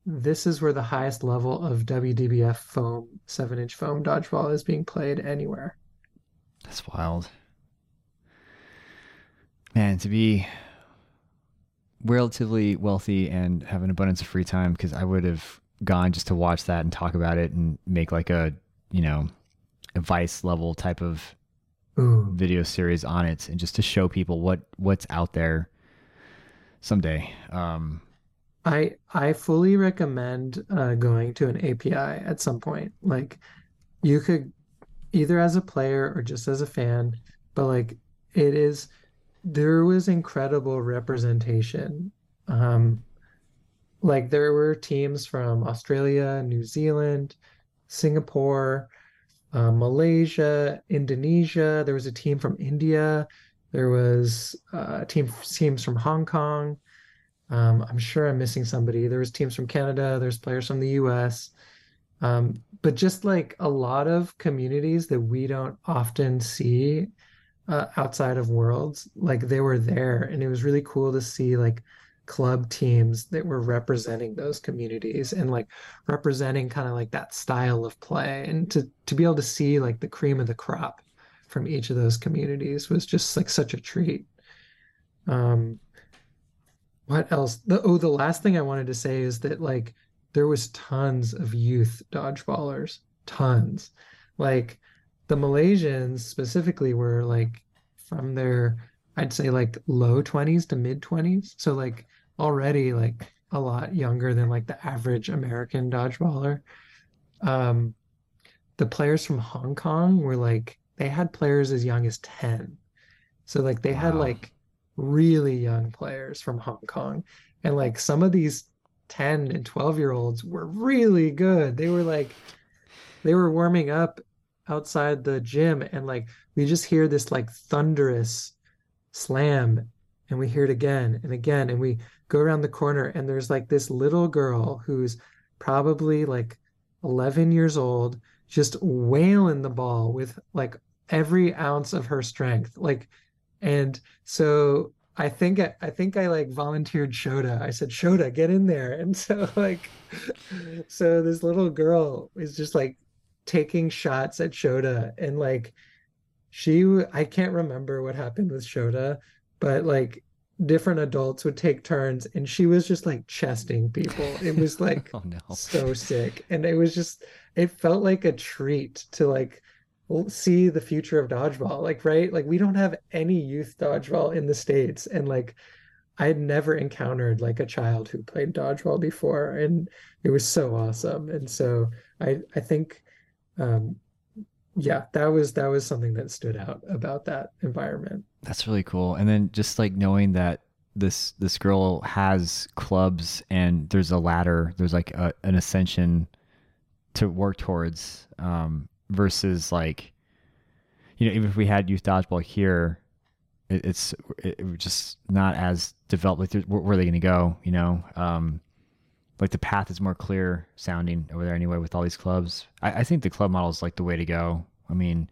this is where the highest level of WDBF foam, seven inch foam dodgeball is being played anywhere. That's wild. Man, to be relatively wealthy and have an abundance of free time, because I would have gone just to watch that and talk about it and make like a, you know, a vice level type of Ooh. video series on it and just to show people what what's out there someday. Um, I I fully recommend uh, going to an API at some point. Like you could either as a player or just as a fan, but like it is there was incredible representation. Um, like there were teams from Australia, New Zealand, Singapore, uh, Malaysia, Indonesia. There was a team from India. There was uh, team teams from Hong Kong. Um, I'm sure I'm missing somebody. There was teams from Canada. There's players from the U.S. Um, but just like a lot of communities that we don't often see uh, outside of Worlds, like they were there, and it was really cool to see like club teams that were representing those communities and like representing kind of like that style of play, and to to be able to see like the cream of the crop from each of those communities was just like such a treat. Um, what else? The oh, the last thing I wanted to say is that like there was tons of youth dodgeballers, tons. Like the Malaysians specifically were like from their, I'd say like low 20s to mid 20s. So like already like a lot younger than like the average American dodgeballer. Um, the players from Hong Kong were like they had players as young as 10. So like they had like really young players from Hong Kong. And like some of these 10 and 12 year olds were really good. They were like they were warming up outside the gym and like we just hear this like thunderous slam and we hear it again and again and we go around the corner and there's like this little girl who's probably like 11 years old just wailing the ball with like every ounce of her strength like and so I think I, I think I like volunteered Shota. I said, Shota, get in there. And so like so this little girl is just like taking shots at Shoda and like she I can't remember what happened with Shoda, but like different adults would take turns and she was just like chesting people. It was like Oh no. so sick. And it was just it felt like a treat to like see the future of dodgeball. Like, right? Like we don't have any youth dodgeball in the States. And like I had never encountered like a child who played dodgeball before. And it was so awesome. And so I I think um yeah, that was that was something that stood out about that environment. That's really cool. And then just like knowing that this this girl has clubs and there's a ladder, there's like a, an ascension to work towards um, versus like you know even if we had youth dodgeball here it, it's it, it just not as developed like where, where are they going to go you know um, like the path is more clear sounding over there anyway with all these clubs I, I think the club model is like the way to go i mean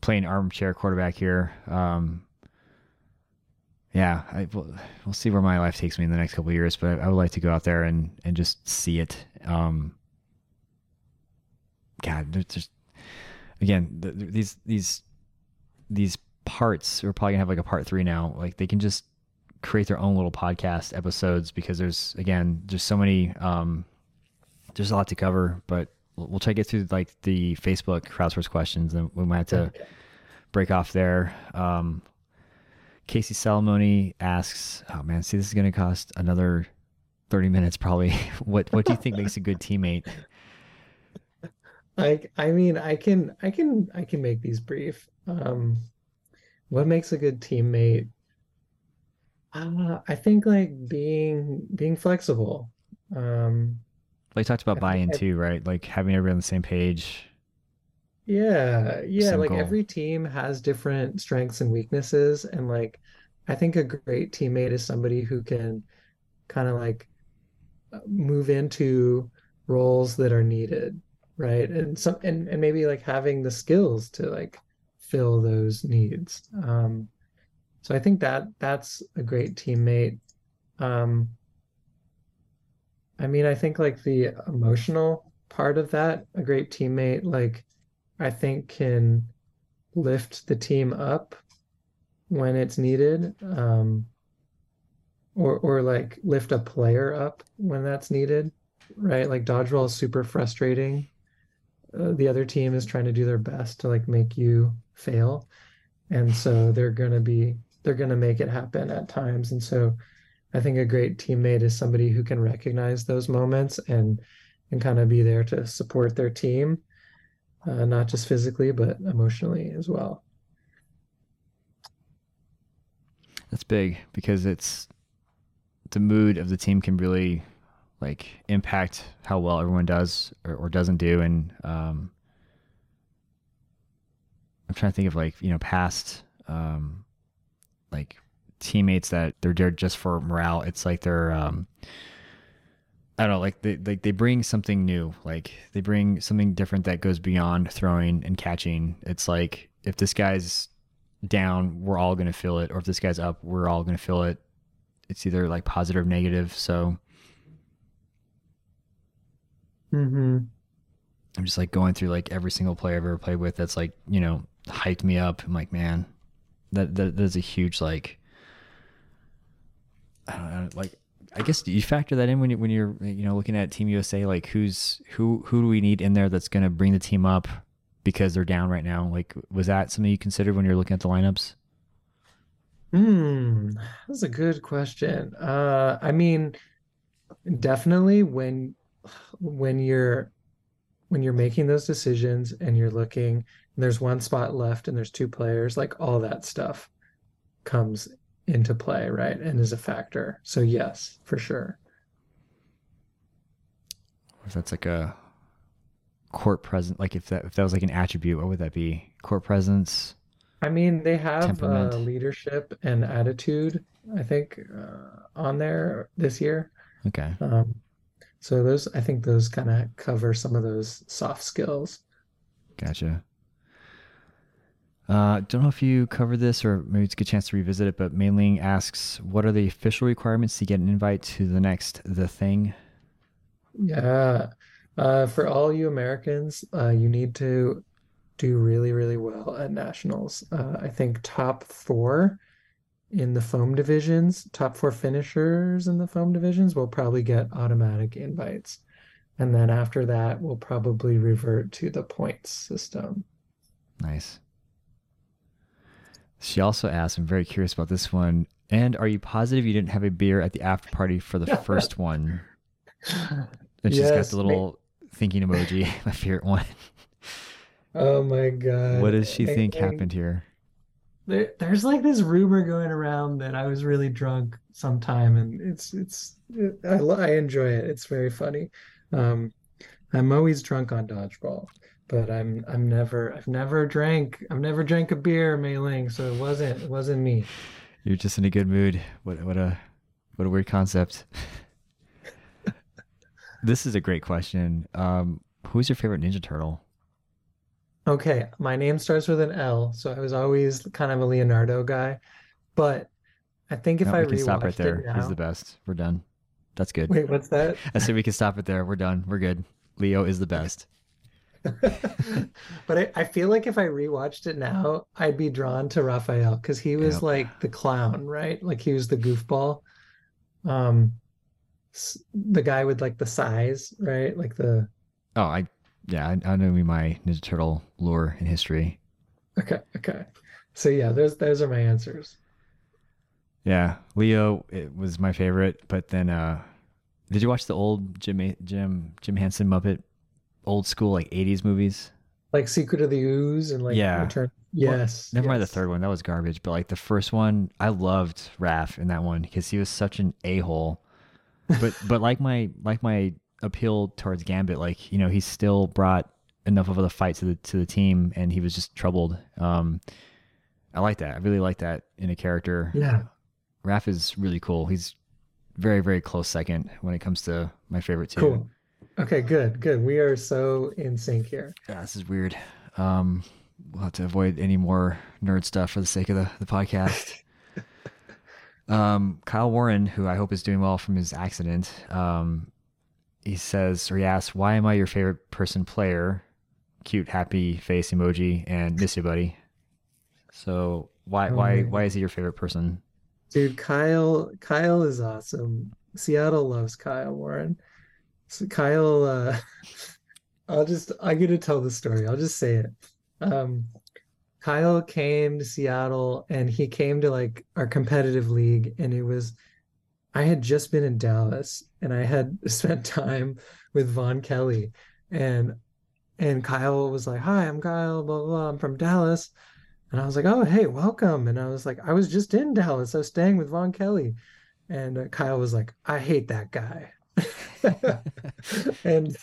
playing armchair quarterback here um, yeah I, we'll, we'll see where my life takes me in the next couple years but I, would like to go out there and and just see it um, God, there's just again the, these these these parts. We're probably gonna have like a part three now. Like they can just create their own little podcast episodes because there's again there's so many um there's a lot to cover but we'll try to get through like the facebook crowdsource questions and we might have to break off there um casey salamoni asks oh man see this is going to cost another 30 minutes probably what what do you think makes a good teammate I I mean I can I can I can make these brief. Um, what makes a good teammate? Uh, I think like being being flexible. Um, like talked about buy-in too, right? Like having everyone on the same page. Yeah, yeah. Same like goal. every team has different strengths and weaknesses, and like I think a great teammate is somebody who can kind of like move into roles that are needed right and some and, and maybe like having the skills to like fill those needs um so i think that that's a great teammate. Um i mean i think like the emotional part of that a great teammate like i think can lift the team up when it's needed um or or like lift a player up when that's needed right? Like dodgeball is super frustrating. Uh, the other team is trying to do their best to like make you fail. And so they're going to be they're going to make it happen at times. And so i think a great teammate is somebody who can recognize those moments and and kind of be there to support their team uh, not just physically but emotionally as well. That's big because it's the mood of the team can really like impact how well everyone does or, or doesn't do. And um, i'm trying to think of like you know past um, like teammates that they're there just for morale it's like they're um, I don't know, like they like they bring something new, like they bring something different that goes beyond throwing and catching. It's like if this guy's down, we're all gonna feel it, or if this guy's up, we're all gonna feel it. It's either like positive or negative. So Mm-hmm. I'm just like going through like every single player I've ever played with that's like, you know, hyped me up. I'm like, man, that, that that's a huge like I don't know, like I guess do you factor that in when you when you're you know looking at Team USA like who's who who do we need in there that's gonna bring the team up because they're down right now? Like was that something you considered when you're looking at the lineups? Hmm, that's a good question. Uh I mean definitely when when you're when you're making those decisions and you're looking there's one spot left and there's two players like all that stuff comes into play right and is a factor. So yes for sure. If that's like a court presence like if that if that was like an attribute what would that be? Court presence? I mean they have uh, leadership and attitude i think uh, on there this year. Okay. Um, so those, I think those kind of cover some of those soft skills. Gotcha. Uh, don't know if you covered this or maybe it's a good chance to revisit it, but Mei Ling asks, what are the official requirements to get an invite to the next The Thing? Yeah. Uh, for all you Americans, uh, you need to do really, really well at nationals. Uh, I think top four in the foam divisions, top four finishers in the foam divisions will probably get automatic invites. And then after that, we'll probably revert to the points system. Nice. She also asked, I'm very curious about this one. And are you positive you didn't have a beer at the after party for the first one? And she's got the little thinking emoji, my favorite one. Oh my God. What does she think happened here? There, there's like this rumor going around that I was really drunk sometime, and it's it's it, I I enjoy it. It's very funny. Um, I'm always drunk on dodgeball, but I'm I'm never I've never drank I've never drank a beer, Mei Ling, so it wasn't it wasn't me. You're just in a good mood. What what a what a weird concept. this is a great question. Um, who's your favorite Ninja Turtle? Okay, my name starts with an L, so I was always kind of a Leonardo guy, but I think if No, I we can stop right there. it He's the best. We're done. That's good. wait, what's that? I said we can stop it there. We're done. We're good. Leo is the best. But I, I feel like if I rewatched it now, I'd be drawn to Raphael because he was Yep. like the clown, right? Like he was the goofball. Um, the guy with like the size, right? Like the Oh, I yeah, I, I know me my Ninja Turtle lore and history. okay, okay. So yeah, those those are my answers. Yeah, Leo it was my favorite, but then uh did you watch the old Jim Jim Jim Henson Muppet old school like 80s movies? Like Secret of the Ooze and like Yeah. Return. Well, Yes, Never mind the third one, that was garbage, but like the first one, I loved Raph in that one because he was such an a-hole. But but like my like my appeal towards Gambit, like, you know, he still brought enough of the fight to the to the team and he was just troubled. Um I like that. I really like that in a character. Yeah. Raph is really cool. He's very, very close second when it comes to my favorite two. Cool. Okay, good, good. We are so in sync here. Yeah, this is weird. Um, we'll have to avoid any more nerd stuff for the sake of the, the podcast. um, Kyle Warren, who I hope is doing well from his accident, um, he says, or he asks, why am I your favorite person player? Cute, happy face emoji and miss you, buddy. So why, Oh why, my why is he your favorite person? Dude, Kyle, Kyle is awesome. Seattle loves Kyle Warren. So Kyle, uh, I'll just, I get to tell the story. I'll just say it. Um, Kyle came to Seattle and he came to like our competitive league, and it was, I had just been in Dallas and I had spent time with Vaughn Kelly, and and Kyle was like, "Hi, I'm Kyle, blah blah, blah. I'm from Dallas." And I was like, "Oh, hey, welcome." And I was like, "I was just in Dallas. I was staying with Vaughn Kelly." And uh, Kyle was like, "I hate that guy." and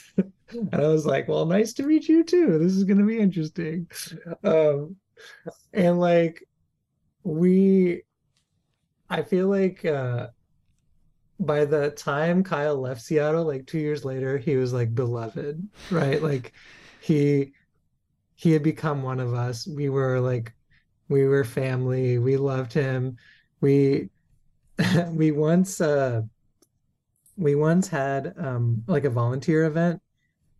and I was like, "Well, nice to meet you too. This is going to be interesting." Um, and like we I feel like uh by the time Kyle left Seattle, like two years later, he was like beloved, right? Like he he had become one of us. We were like we were family. We loved him. We we once uh we once had um like a volunteer event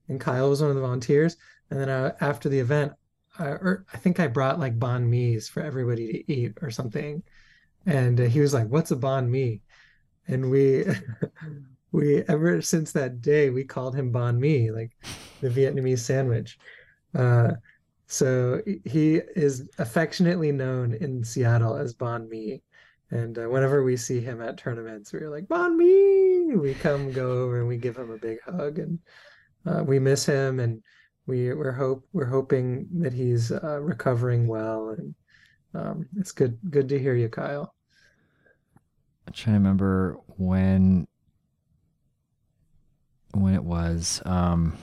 and Kyle was one of the volunteers and then uh, after the event I, or I think I brought like banh mi's for everybody to eat or something and uh, he was like what's a banh mi and we we ever since that day we called him banh mi like the Vietnamese sandwich uh so he is affectionately known in Seattle as Banh Mi. And uh, whenever we see him at tournaments, we're like, Banh Mi! We come go over and we give him a big hug and uh, we miss him and we we're hope we're hoping that he's uh, recovering well and um, it's good good to hear you, Kyle. I'm trying to remember when when it was. Um,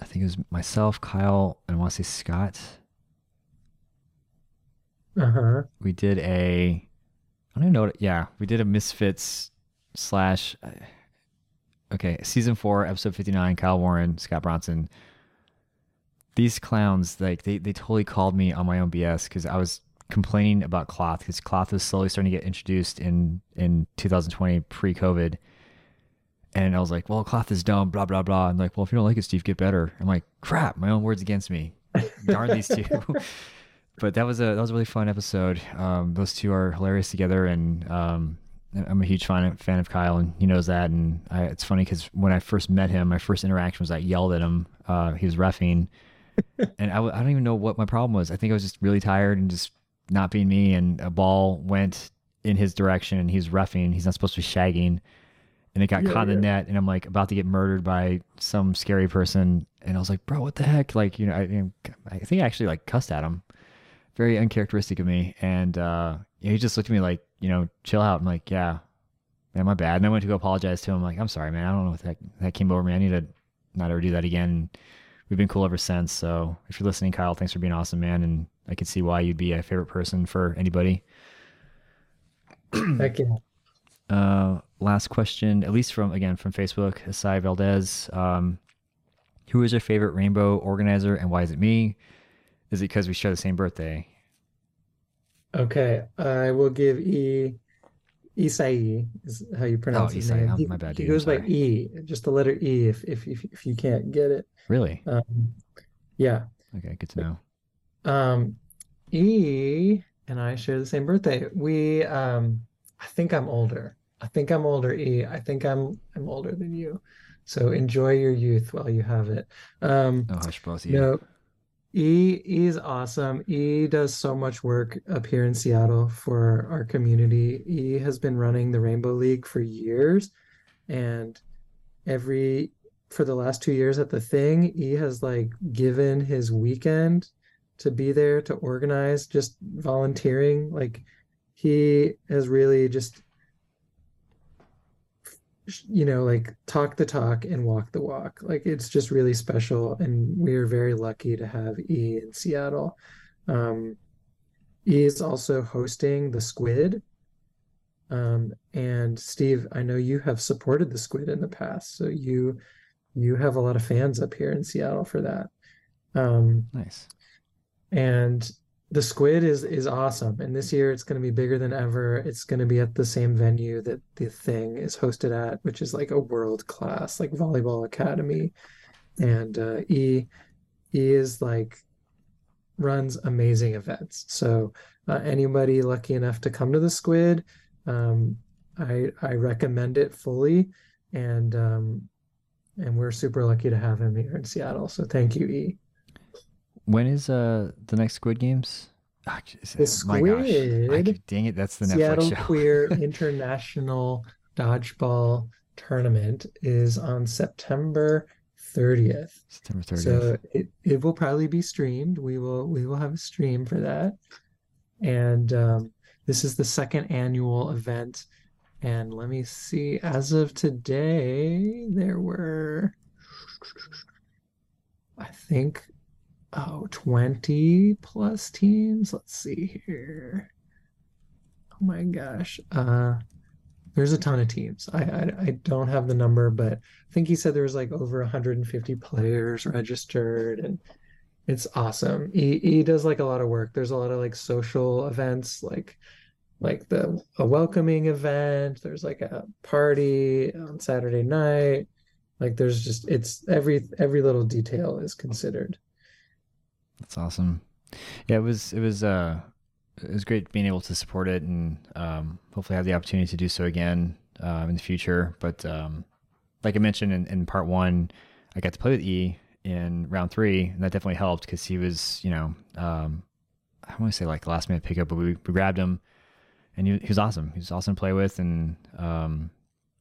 I think it was myself, Kyle, and I want to say Scott. Uh-huh. We did a. I don't even know. What, yeah, we did a Misfits slash. uh, Okay, season four, episode fifty nine. Kyle Warren, Scott Bronson. These clowns, like they, they totally called me on my own BS because I was complaining about cloth because cloth was slowly starting to get introduced in in 2020 pre COVID. And I was like, well, cloth is dumb, blah, blah, blah. I'm like, well, if you don't like it, Steve, get better. I'm like, crap, my own words against me. Darn these two. but that was a that was a really fun episode. Um, those two are hilarious together, and um, I'm a huge fan fan of Kyle, and he knows that. And I, it's funny because when I first met him, my first interaction was I yelled at him. Uh, he was refing, and I, I don't even know what my problem was. I think I was just really tired and just not being me. And a ball went in his direction, and he's refing. He's not supposed to be shagging, and it got Yeah, caught in the net. And I'm like about to get murdered by some scary person. And I was like, bro, what the heck? Like, you know, I, I think I actually like cussed at him very uncharacteristic of me. And uh, he just looked at me like, you know, chill out. I'm like, yeah, man, my bad. And I went to go apologize to him. I'm like, I'm sorry, man. I don't know what that that came over me. I need to not ever do that again. We've been cool ever since. So if you're listening, Kyle, thanks for being awesome, man. And I can see why you'd be a favorite person for anybody. Thank you. Uh, last question, at least from again from Facebook, Asai Valdez. Um, who is your favorite rainbow organizer, and why is it me? Is it because we share the same birthday? Okay, I will give E Isai is how you pronounce Oh, his Isai. name. Oh, He, my bad, he dude. Goes by. E, just the letter E if if if, if you can't get it. Really? Um, yeah. Okay, good to know. Um, E and I share the same birthday. We um I think I'm older. I think I'm older, E. I think I'm I'm older than you. So enjoy your youth while you have it. Um, Oh, hush, of you. No, E is awesome. E does so much work up here in Seattle for our community. E has been running the Rainbow League for years, and every for the last two years at the thing, E has like given his weekend to be there to organize, just volunteering. Like he has really just you know, like talk the talk and walk the walk. Like it's just really special, and we're very lucky to have E in Seattle. Um, E is also hosting the Squid. Um, and Steve, I know you have supported the Squid in the past, so you you have a lot of fans up here in Seattle for that. Um, Nice. and the squid is is awesome and this year it's going to be bigger than ever. It's going to be at the same venue that the thing is hosted at which is like a world class like volleyball academy. And uh, e e is like runs amazing events. So uh, anybody lucky enough to come to the squid um, i i recommend it fully. And um, and we're super lucky to have him here in seattle. So thank you e When is uh the next Squid Games? Ah, jeez, The my gosh. Squid, dang it, that's the Seattle Netflix show. Queer International Dodgeball Tournament is on September 30th. September 30th. So it, it will probably be streamed. We will we will have a stream for that. And um, this is the second annual event. And let me see, as of today, there were I think oh 20 plus teams. Let's see here. Oh my gosh. Uh there's a ton of teams. I, I I don't have the number, but I think he said there was like over 150 players registered and it's awesome. He he does like a lot of work. There's a lot of like social events like like the a welcoming event. There's like a party on Saturday night. Like there's just it's every every little detail is considered. That's awesome. Yeah, it was it was uh it was great being able to support it and um hopefully have the opportunity to do so again uh, in the future. But um like I mentioned in, in part one, I got to play with E in round three, and that definitely helped because he was, you know, um I want to say like last minute pickup, but we, we grabbed him and he, he was awesome. He was awesome to play with and um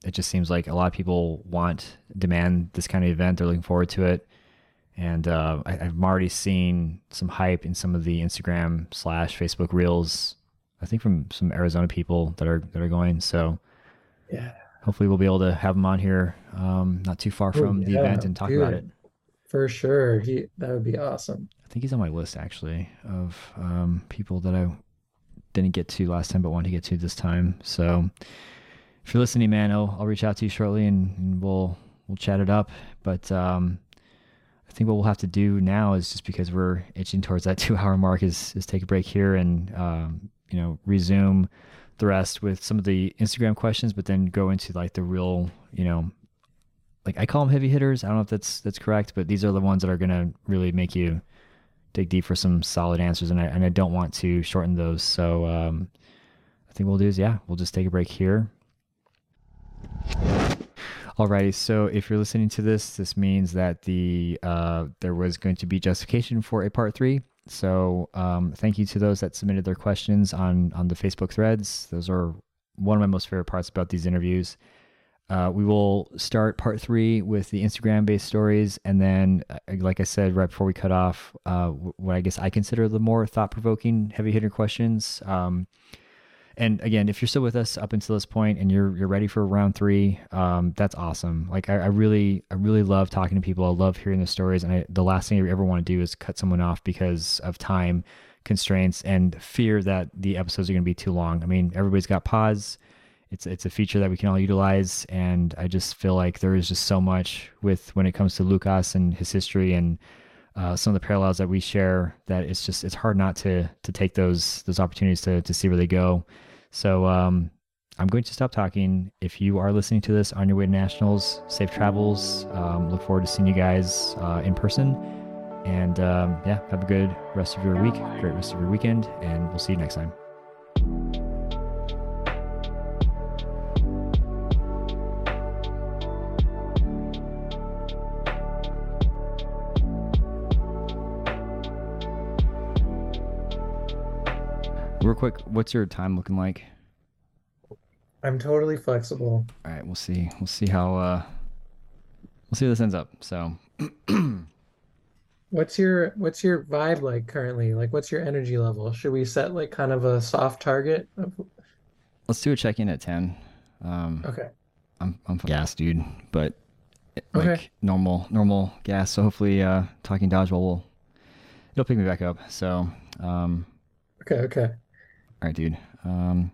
it just seems like a lot of people want demand this kind of event. They're looking forward to it and uh, I, I've already seen some hype in some of the Instagram slash Facebook reels. I think from some Arizona people that are that are going. So Yeah. hopefully we'll be able to have them on here, um, not too far Oh, from the yeah, event, and talk about it. For sure. He that would be awesome. I think he's on my list actually of um, people that I didn't get to last time, but want to get to this time. So if you're listening, man, I'll, I'll reach out to you shortly and, and we'll we'll chat it up. But um, think what we'll have to do now is just because we're itching towards that two hour mark is is take a break here and um, you know resume the rest with some of the Instagram questions, but then go into like the real you know like I call them heavy hitters. I don't know if that's that's correct, but these are the ones that are gonna really make you dig deep for some solid answers, and I and I don't want to shorten those. So um, I think we'll do is yeah, we'll just take a break here. Alrighty, so if you're listening to this, this means that the uh, there was going to be justification for a part three. So um, thank you to those that submitted their questions on on the Facebook threads. Those are one of my most favorite parts about these interviews. Uh, we will start part three with the Instagram based stories. And then, uh, like I said right before we cut off, uh, what I guess I consider the more thought provoking, heavy hitter questions. Um, and again, if you're still with us up until this point and you're you're ready for round three, um, that's awesome. Like I, I, really I really love talking to people. I love hearing the stories, and I, the last thing I ever want to do is cut someone off because of time constraints and fear that the episodes are going to be too long. I mean, everybody's got pause. It's it's a feature that we can all utilize, and I just feel like there is just so much with when it comes to Lu Cas and his history and uh, some of the parallels that we share that it's just it's hard not to to take those those opportunities to to see where they go so um, I'm going to stop talking. If you are listening to this on your way to nationals, safe travels. Um, look forward to seeing you guys uh, in person. And um, yeah, have a good rest of your week, great rest of your weekend, and we'll see you next time. Real quick, what's your time looking like? I'm totally flexible. All right, we'll see. We'll see how uh we'll see how this ends up. So What's your what's your vibe like currently? Like what's your energy level? Should we set like kind of a soft target? Of... Let's do a check-in at 10. Um Okay. I'm I'm gas dude, but like okay. normal normal gas. So hopefully uh talking dodgeball will it'll pick me back up. So um Okay, okay. All right, dude. Um,